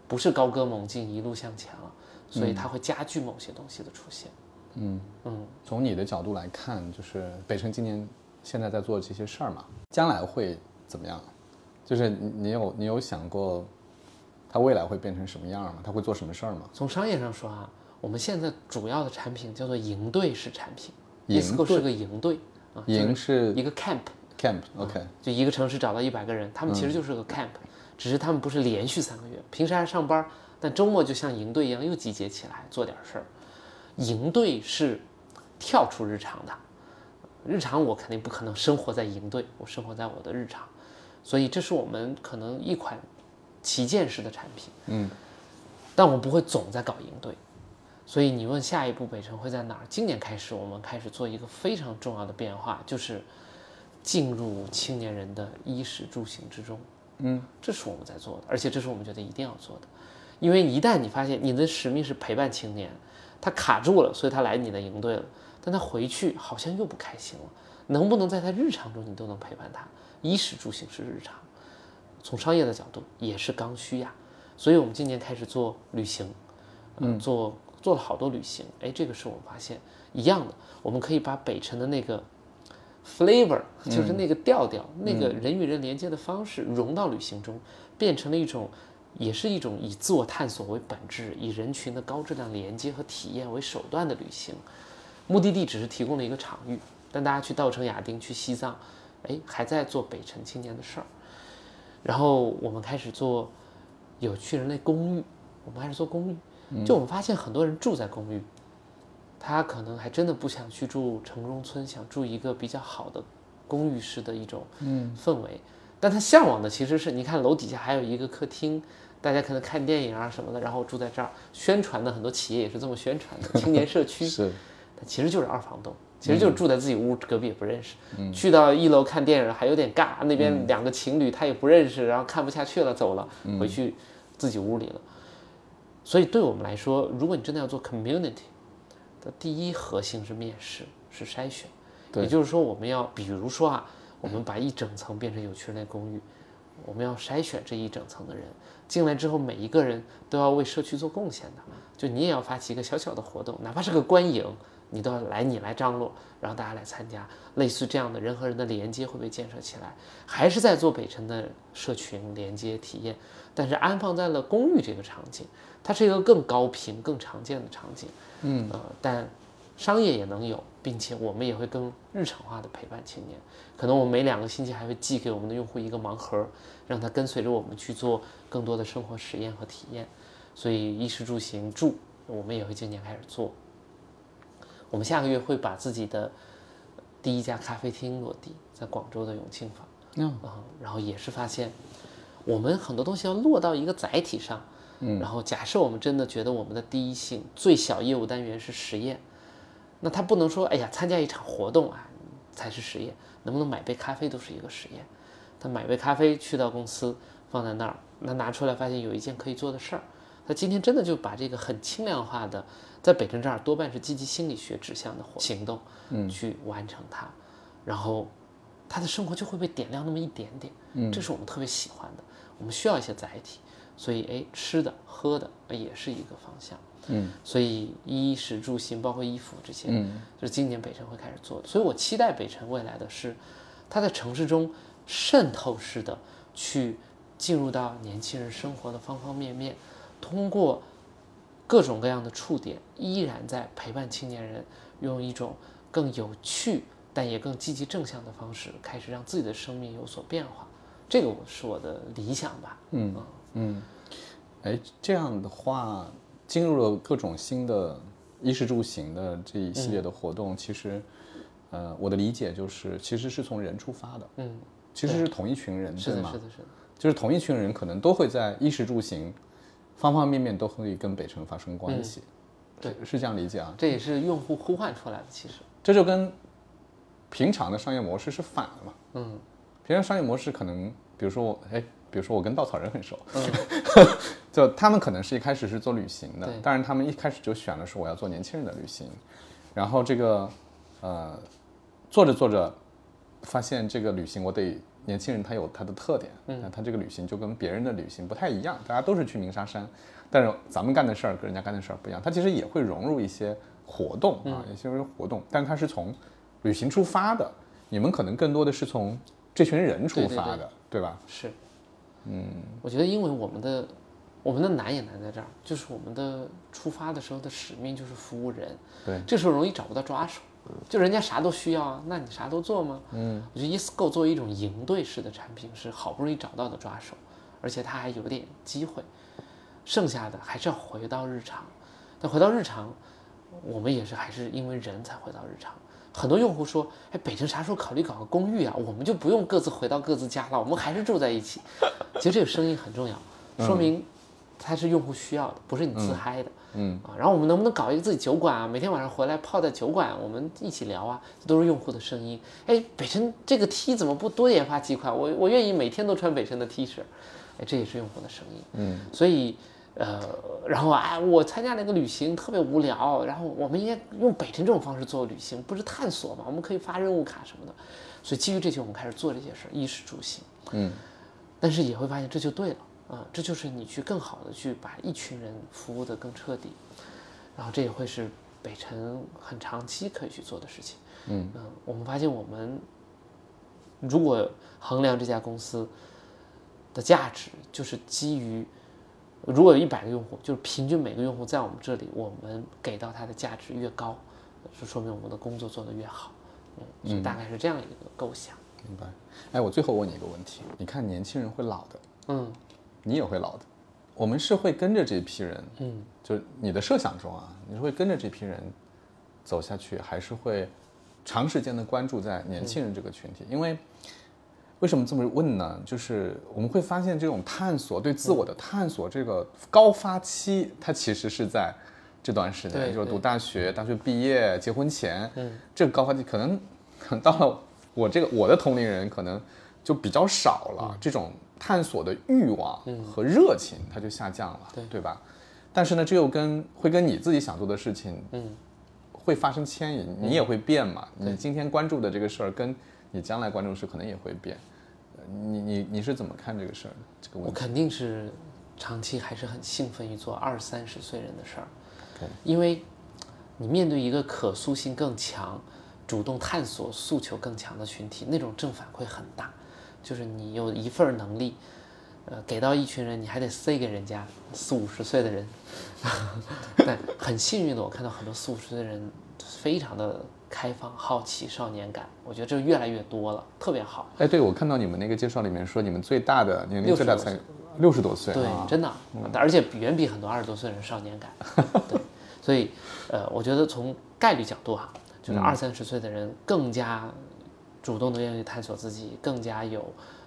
不是高歌猛进一路向前了，所以它会加剧某些东西的出现。嗯嗯，从你的角度来看，就是北辰今年现在在做这些事儿嘛，将来会怎么样？就是你你有你有想过，它未来会变成什么样吗？它会做什么事儿吗？从商业上说啊，我们现在主要的产品叫做营队式产品营，ESCO 队是个营队啊，营就是是一个 camp，camp，OK，、就一个城市找到一百个人，他们其实就是个 camp，、只是他们不是连续三个月，平时还上班，但周末就像营队一样又集结起来做点事儿。营队是跳出日常的，日常我肯定不可能生活在营队，我生活在我的日常，所以这是我们可能一款旗舰式的产品。嗯，但我不会总在搞营队。所以你问下一步北辰会在哪儿？今年开始，我们开始做一个非常重要的变化，就是进入青年人的衣食住行之中。嗯，这是我们在做的，而且这是我们觉得一定要做的。因为一旦你发现你的使命是陪伴青年，他卡住了，所以他来你的营队了，但他回去好像又不开心了。能不能在他日常中你都能陪伴他？衣食住行是日常，从商业的角度也是刚需呀。所以我们今年开始做旅行，嗯，做做了好多旅行。哎，这个是我们发现一样的，我们可以把北辰的那个 flavor，就是那个调调，那个人与人连接的方式融到旅行中，变成了一种，也是一种以自我探索为本质，以人群的高质量连接和体验为手段的旅行。目的地只是提供了一个场域，但大家去稻城亚丁、去西藏，哎，还在做北辰青年的事儿。然后我们开始做有趣人类公寓，我们开始做公寓，就我们发现很多人住在公寓，他可能还真的不想去住城中村，想住一个比较好的公寓式的一种氛围，但他向往的其实是，你看楼底下还有一个客厅，大家可能看电影啊什么的，然后住在这儿，宣传的很多企业也是这么宣传的，青年社区，[laughs] 是。他其实就是二房东，其实就是住在自己屋，隔壁也不认识。去到一楼看电影还有点尬，那边两个情侣他也不认识，然后看不下去了走了，回去自己屋里了。所以对我们来说，如果你真的要做 community 的第一核心是面试，是筛选。也就是说，我们要比如说啊，我们把一整层变成有趣人类公寓，我们要筛选这一整层的人进来之后，每一个人都要为社区做贡献的。就你也要发起一个小小的活动，哪怕是个观影，你都要来，你来张罗，然后大家来参加，类似这样的人和人的连接会被建设起来，还是在做北辰的社群连接体验，但是安放在了公寓这个场景，它是一个更高频、更常见的场景，嗯，呃，但商业也能有，并且我们也会更日常化的陪伴青年，可能我们每两个星期还会寄给我们的用户一个盲盒，让他跟随着我们去做更多的生活实验和体验。所以衣食住行住，我们也会渐渐开始做。我们下个月会把自己的第一家咖啡厅落地，在广州的永庆坊。嗯啊，然后也是发现，我们很多东西要落到一个载体上。嗯，然后假设我们真的觉得我们的第一性最小业务单元是实验，那他不能说，哎呀，参加一场活动啊才是实验，能不能买杯咖啡都是一个实验。他买杯咖啡去到公司放在那儿，那拿出来发现有一件可以做的事儿。他今天真的就把这个很轻量化的，在北辰这儿多半是积极心理学指向的活行动，嗯，去完成它，然后他的生活就会被点亮那么一点点，嗯，这是我们特别喜欢的。我们需要一些载体，所以哎，吃的喝的呃也是一个方向，嗯，所以衣食住行包括衣服这些，嗯，就是今年北辰会开始做的。所以我期待北辰未来的是，它在城市中渗透式的去进入到年轻人生活的方方面面。通过各种各样的触点，依然在陪伴青年人，用一种更有趣但也更积极正向的方式，开始让自己的生命有所变化。这个我是我的理想吧。嗯嗯，哎，这样的话，进入了各种新的衣食住行的这一系列的活动，其实，呃，我的理解就是，其实是从人出发的。嗯其实是同一群人，是的，是？的，是的，就是同一群人，可能都会在衣食住行方方面面都可以跟北辰发生关系。嗯对。是，这样理解啊。这也是用户呼唤出来的，其实，这就跟平常的商业模式是反的嘛。嗯，平常商业模式可能，比如说我，哎，比如说我跟稻草人很熟，嗯。[laughs] 就他们可能是一开始是做旅行的对，当然他们一开始就选了说我要做年轻人的旅行，然后这个呃做着做着，发现这个旅行我得年轻人他有他的特点，嗯，他这个旅行就跟别人的旅行不太一样，大家都是去鸣沙山，但是咱们干的事儿跟人家干的事儿不一样，他其实也会融入一些活动啊，一些活动，但他是从旅行出发的，你们可能更多的是从这群人出对对对。发的，对吧？是，嗯，我觉得因为我们的我们的难也难在这儿，就是我们的出发的时候的使命就是服务人，对，这时候容易找不到抓手，就人家啥都需要啊，那你啥都做吗？嗯，我觉得 ESCO 作为一种营队式的产品是好不容易找到的抓手，而且它还有点机会，剩下的还是要回到日常，但回到日常，我们也是还是因为人才回到日常。很多用户说：“哎，北京啥时候考虑搞个公寓啊？我们就不用各自回到各自家了，我们还是住在一起。”其实这个声音很重要，说明它是用户需要的，不是你自嗨的。嗯啊，然后我们能不能搞一个自己酒馆啊？每天晚上回来泡在酒馆，我们一起聊啊，这都是用户的声音。哎，北辰这个 T 怎么不多研发几款？我我愿意每天都穿北辰的 T 恤，哎，这也是用户的声音。嗯，所以呃，然后哎，我参加了一个旅行特别无聊，然后我们应该用北辰这种方式做旅行，不是探索嘛？我们可以发任务卡什么的。所以基于这些，我们开始做这些事儿，衣食住行。嗯，但是也会发现这就对了啊、这就是你去更好的去把一群人服务的更彻底，然后这也会是北辰很长期可以去做的事情。嗯我们发现我们如果衡量这家公司的价值，就是基于如果有一百个用户，就是平均每个用户在我们这里，我们给到他的价值越高，就说明我们的工作做得越好。嗯，所以大概是这样一个构想。明白。哎，我最后问你一个问题，你看年轻人会老的，嗯你也会老的，我们是会跟着这批人，嗯，就是你的设想中啊，你是会跟着这批人走下去，还是会长时间的关注在年轻人这个群体？因为为什么这么问呢？就是我们会发现这种探索对自我的探索这个高发期，它其实是在这段时间，对就是读大学、大学毕业、结婚前，嗯，这个高发期可能可能 [laughs] 到了我这个我的同龄人可能就比较少了，嗯。这种探索的欲望和热情它就下降了，对对吧？但是呢，这又跟会跟你自己想做的事情，嗯，会发生牵引，你也会变嘛。你今天关注的这个事儿，跟你将来关注的事可能也会变。呃你你你是怎么看这个事儿的？这个问题？我肯定是长期还是很兴奋于做二三十岁人的事儿 OK 因为你面对一个可塑性更强、主动探索诉求更强的群体，那种正反馈很大。就是你有一份能力，呃，给到一群人，你还得塞给人家四五十岁的人。[laughs] 但很幸运的，我看到很多四五十岁的人非常的开放、好奇、少年感，我觉得这越来越多了，特别好。哎，对，我看到你们那个介绍里面说，你们最大的年龄60最大才六十多岁对，啊。真的，而且远比很多二十多岁人少年感。[laughs] 对，所以呃，我觉得从概率角度哈，就是二三十岁的人更加主动的愿意探索自己，更加有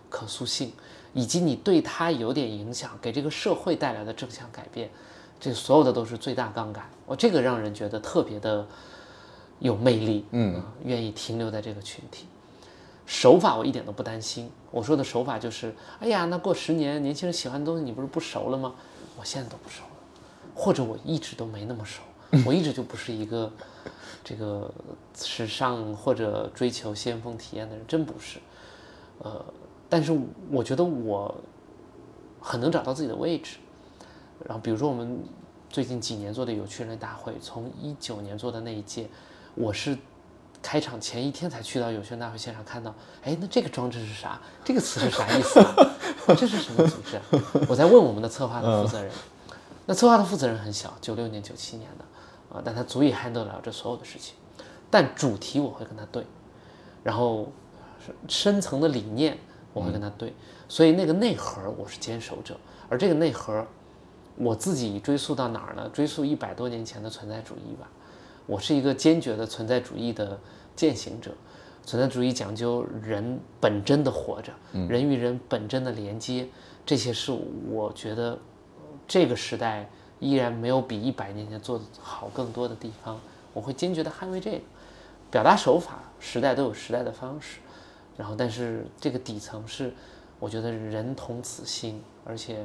可塑性，以及你对他有点影响，给这个社会带来的正向改变，这所有的都是最大杠杆。我这个让人觉得特别的有魅力，嗯呃愿意停留在这个群体。手法我一点都不担心，我说的手法就是，哎呀，那过十年年轻人喜欢的东西你不是不熟了吗？我现在都不熟了，或者我一直都没那么熟，我一直就不是一个这个时尚或者追求先锋体验的人，真不是。呃，但是我觉得我很能找到自己的位置。然后比如说我们最近几年做的有趣人类大会，从一九年做的那一届，我是开场前一天才去到有趣人大会现场看到，哎，那这个装置是啥？这个词是啥意思啊？[laughs] 这是什么组织啊？我在问我们的策划的负责人，那策划的负责人很小，九六年、九七年的啊，但他足以 handle 了这所有的事情。但主题我会跟他对，然后深层的理念我会跟他对，所以那个内核我是坚守者，而这个内核我自己追溯到哪儿呢？追溯一百多年前的存在主义吧。我是一个坚决的存在主义的践行者。存在主义讲究人本真的活着，人与人本真的连接，这些是我觉得呃这个时代依然没有比一百年前做的好更多的地方。我会坚决的捍卫这个。表达手法，时代都有时代的方式，然后但是这个底层是，我觉得人同此心，而且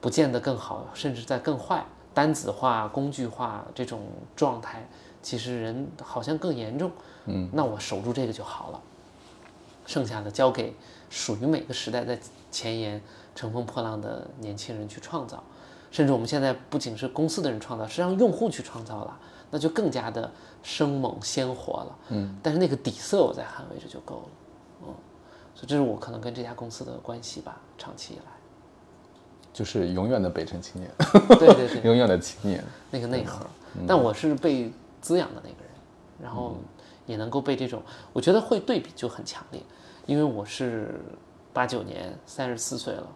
不见得更好，甚至在更坏，单子化、工具化这种状态，其实人好像更严重。嗯，那我守住这个就好了，剩下的交给属于每个时代在前沿乘风破浪的年轻人去创造，甚至我们现在不仅是公司的人创造，是让用户去创造了，那就更加的生猛鲜活了。嗯，但是那个底色我在捍卫着就够了。嗯，所以这是我可能跟这家公司的关系吧，长期以来。就是永远的北辰青年，对对对，[laughs] 永远的青年。那个内核，但我是被滋养的那个人，然后也能够被这种，我觉得会对比就很强烈，因为我是八九年三十四岁了，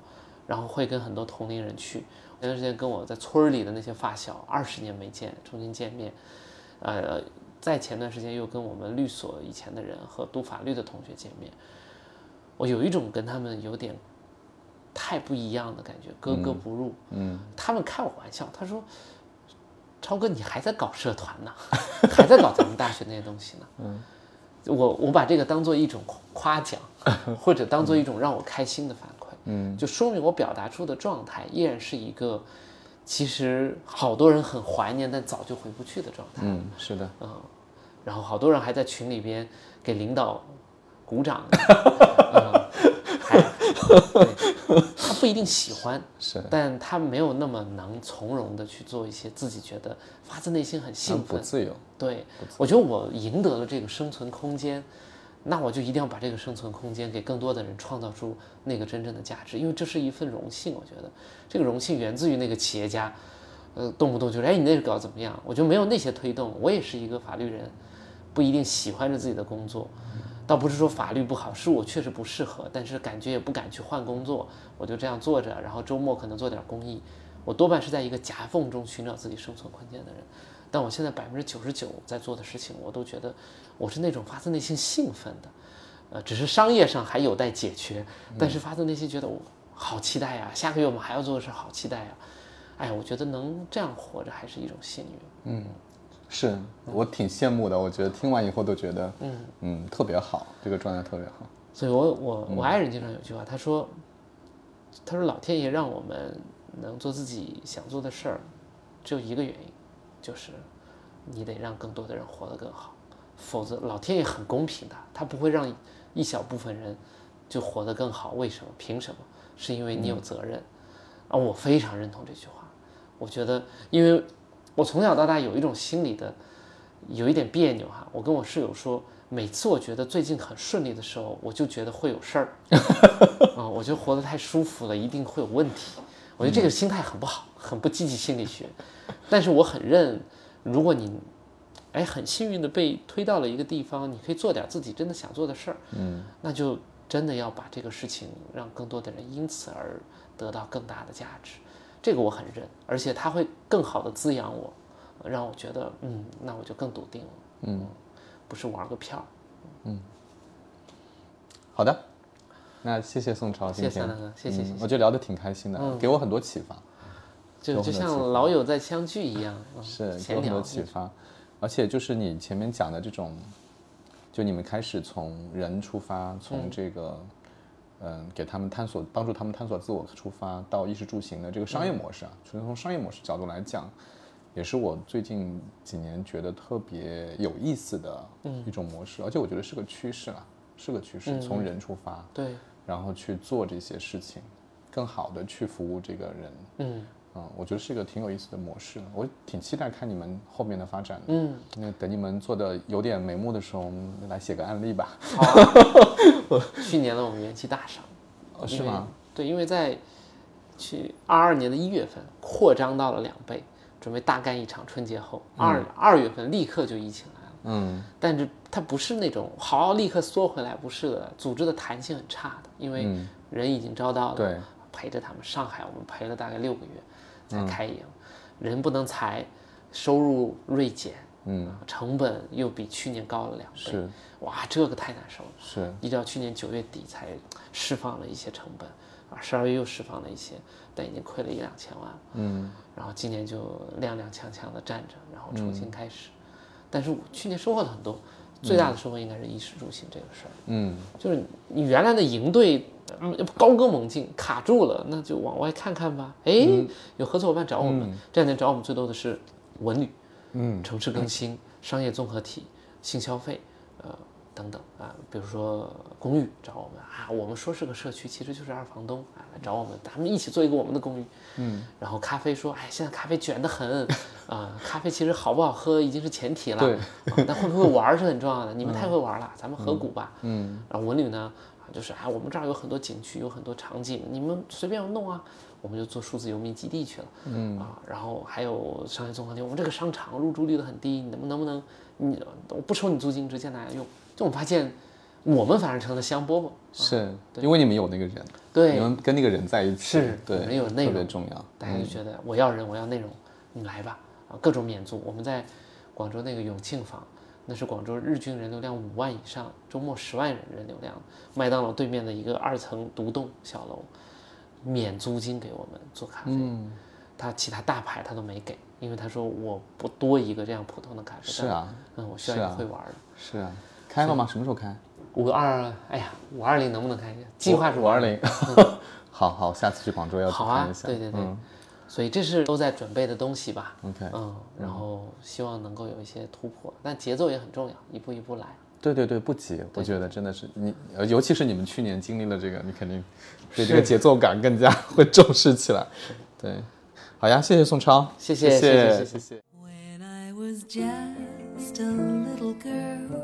然后会跟很多同龄人去，前段时间跟我在村里的那些发小，二十年没见，重新见面，呃，在前段时间又跟我们律所以前的人和读法律的同学见面，我有一种跟他们有点太不一样的感觉，格格不入。嗯，他们开我玩笑，他说：“超哥，你还在搞社团呢，[laughs] 还在搞咱们大学那些东西呢。”嗯，我我把这个当做一种夸奖，[laughs] 或者当做一种让我开心的反馈。嗯，就说明我表达出的状态依然是一个，其实好多人很怀念但早就回不去的状态。嗯，是的，嗯，然后好多人还在群里边给领导鼓掌，[laughs] 嗯，还他不一定喜欢，是但他没有那么能从容的去做一些自己觉得发自内心很兴奋。不自由。对，我觉得我赢得了这个生存空间，那我就一定要把这个生存空间给更多的人创造出那个真正的价值，因为这是一份荣幸。我觉得这个荣幸源自于那个企业家，呃，动不动就是哎你那个搞怎么样？我觉得没有那些推动，我也是一个法律人，不一定喜欢着自己的工作，倒不是说法律不好，是我确实不适合，但是感觉也不敢去换工作，我就这样坐着，然后周末可能做点公益，我多半是在一个夹缝中寻找自己生存空间的人。但我现在百分之九十九在做的事情，我都觉得我是那种发自内心兴奋的，呃，只是商业上还有待解决，但是发自内心觉得我好期待呀，下个月我们还要做的事好期待呀，哎，我觉得能这样活着还是一种幸运。嗯是我挺羡慕的，我觉得听完以后都觉得，嗯嗯，特别好，这个状态特别好。所以我我我爱人经常有句话，他说，他说老天爷让我们能做自己想做的事儿，只有一个原因，就是你得让更多的人活得更好，否则老天爷很公平的，他不会让一小部分人就活得更好。为什么？凭什么？是因为你有责任。啊，我非常认同这句话。我觉得，因为我从小到大有一种心理的，有一点别扭哈。我跟我室友说，每次我觉得最近很顺利的时候，我就觉得会有事儿，[laughs] 啊、我觉得活得太舒服了，一定会有问题。我觉得这个心态很不好，很不积极心理学。但是我很认，如果你，哎，很幸运的被推到了一个地方，你可以做点自己真的想做的事儿，嗯，那就真的要把这个事情让更多的人因此而得到更大的价值。这个我很认，而且它会更好的滋养我，让我觉得，嗯，那我就更笃定了，嗯，不是玩个票嗯。好的，那谢谢宋超，今谢谢三大哥谢谢我觉得聊得挺开心的，给我很多启发，就就像老友在相聚一样，嗯是给闲我很多启发，而且就是你前面讲的这种，就你们开始从人出发，从这个。嗯，给他们探索，帮助他们探索自我出发，到衣食住行的这个商业模式啊，纯从商业模式角度来讲，也是我最近几年觉得特别有意思的一种模式，而且我觉得是个趋势啦，是个趋势，从人出发，对，然后去做这些事情，更好的去服务这个人。嗯嗯，我觉得是一个挺有意思的模式，我挺期待看你们后面的发展的。嗯，那等你们做的有点眉目的时候，我们来写个案例吧。好啊。[laughs] 去年呢，我们元气大伤，哦是吗？对，因为在去二二年的一月份扩张到了两倍，准备大干一场春节后，二二月份立刻就疫情来了。嗯但是它不是那种好立刻缩回来，不是的，组织的弹性很差的，因为人已经招到了，对，陪着他们。上海我们陪了大概六个月才开营，人不能裁，收入锐减，嗯，成本又比去年高了两倍，是哇，这个太难受了。是，一直到去年九月底才释放了一些成本，啊，十二月又释放了一些，但已经亏了一两千万。嗯然后今年就踉踉跄跄的站着，然后重新开始。但是我去年收获了很多，最大的收获应该是衣食住行这个事儿，嗯就是你原来的营队。嗯，高歌猛进，卡住了，那就往外看看吧。哎，有合作伙伴找我们，这两年找我们最多的是文旅、嗯城市更新、商业综合体、性消费，呃等等啊，比如说公寓找我们啊，我们说是个社区，其实就是二房东啊来找我们，咱们一起做一个我们的公寓。嗯，然后咖啡说，哎，现在咖啡卷得很啊，咖啡其实好不好喝已经是前提了，对啊，但会不会玩儿是很重要的，你们太会玩了，咱们合股吧。嗯然后文旅呢，啊，就是啊，我们这儿有很多景区，有很多场景，你们随便弄啊，我们就做数字游民基地去了。嗯啊，然后还有商业综合体，我们这个商场入住率都很低，你能不能不能，你我不收你租金，直接拿来用。就我发现，我们反而成了香饽饽。是，因为你们有那个人，对你，们跟那个人在一起，是对，我们有内特别重要。大家就觉得我要人，我要内容，你来吧啊，各种免租。我们在广州那个永庆坊，那是广州日均人流量五万以上，周末十万人人流量，麦当劳对面的一个二层独栋小楼，免租金给我们做咖啡。嗯，他其他大牌他都没给，因为他说我不多一个这样普通的咖啡。是啊，但，嗯，我需要一个会玩的。是啊，开了吗？什么时候开？五二，哎呀，五二零能不能开？计划是五二零。[laughs] 好好，下次去广州要去看一，下。对对对，嗯所以这是都在准备的东西吧。Ok 嗯然后希望能够有一些突破但节奏也很重要一步一步来。对对对不急我觉得真的是你尤其是你们去年经历了这个你肯定 [laughs] 对这个节奏感更加 [laughs] 会重视起来对好呀谢谢宋超谢谢谢谢。谢谢。When i was just a little girl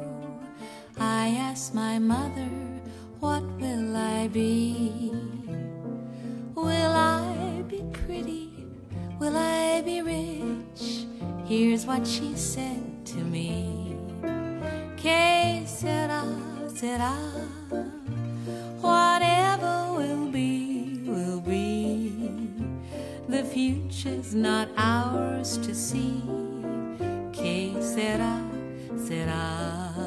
i asked my mother what will i be? Will i be pretty Will I be rich? Here's what she said to me. Que sera, sera. Whatever will be, will be. The future's not ours to see. Que sera, sera.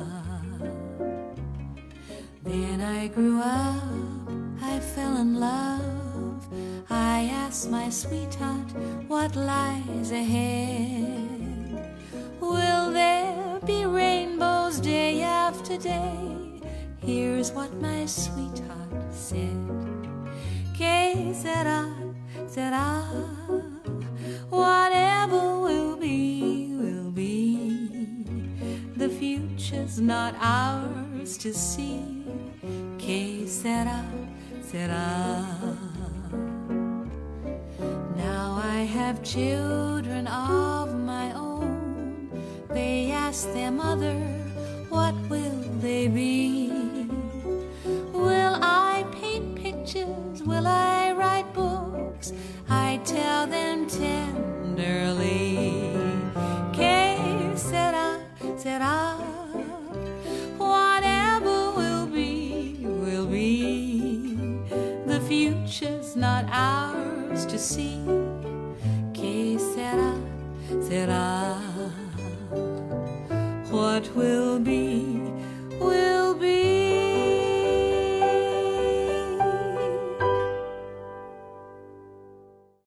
Then I grew up, I fell in love. I asked my sweetheart what lies ahead. Will there be rainbows day after day? Here's what my sweetheart said. Que sera, sera. Whatever will be, will be. The future's not ours to see. Que sera, sera. Now I have children of my own. They ask their mother, What will they be? Will I paint pictures? Will I write books? I tell them tenderly. Que sera, sera. Whatever will be, will be. The future's not ours to see. Que sera, sera. What will be, will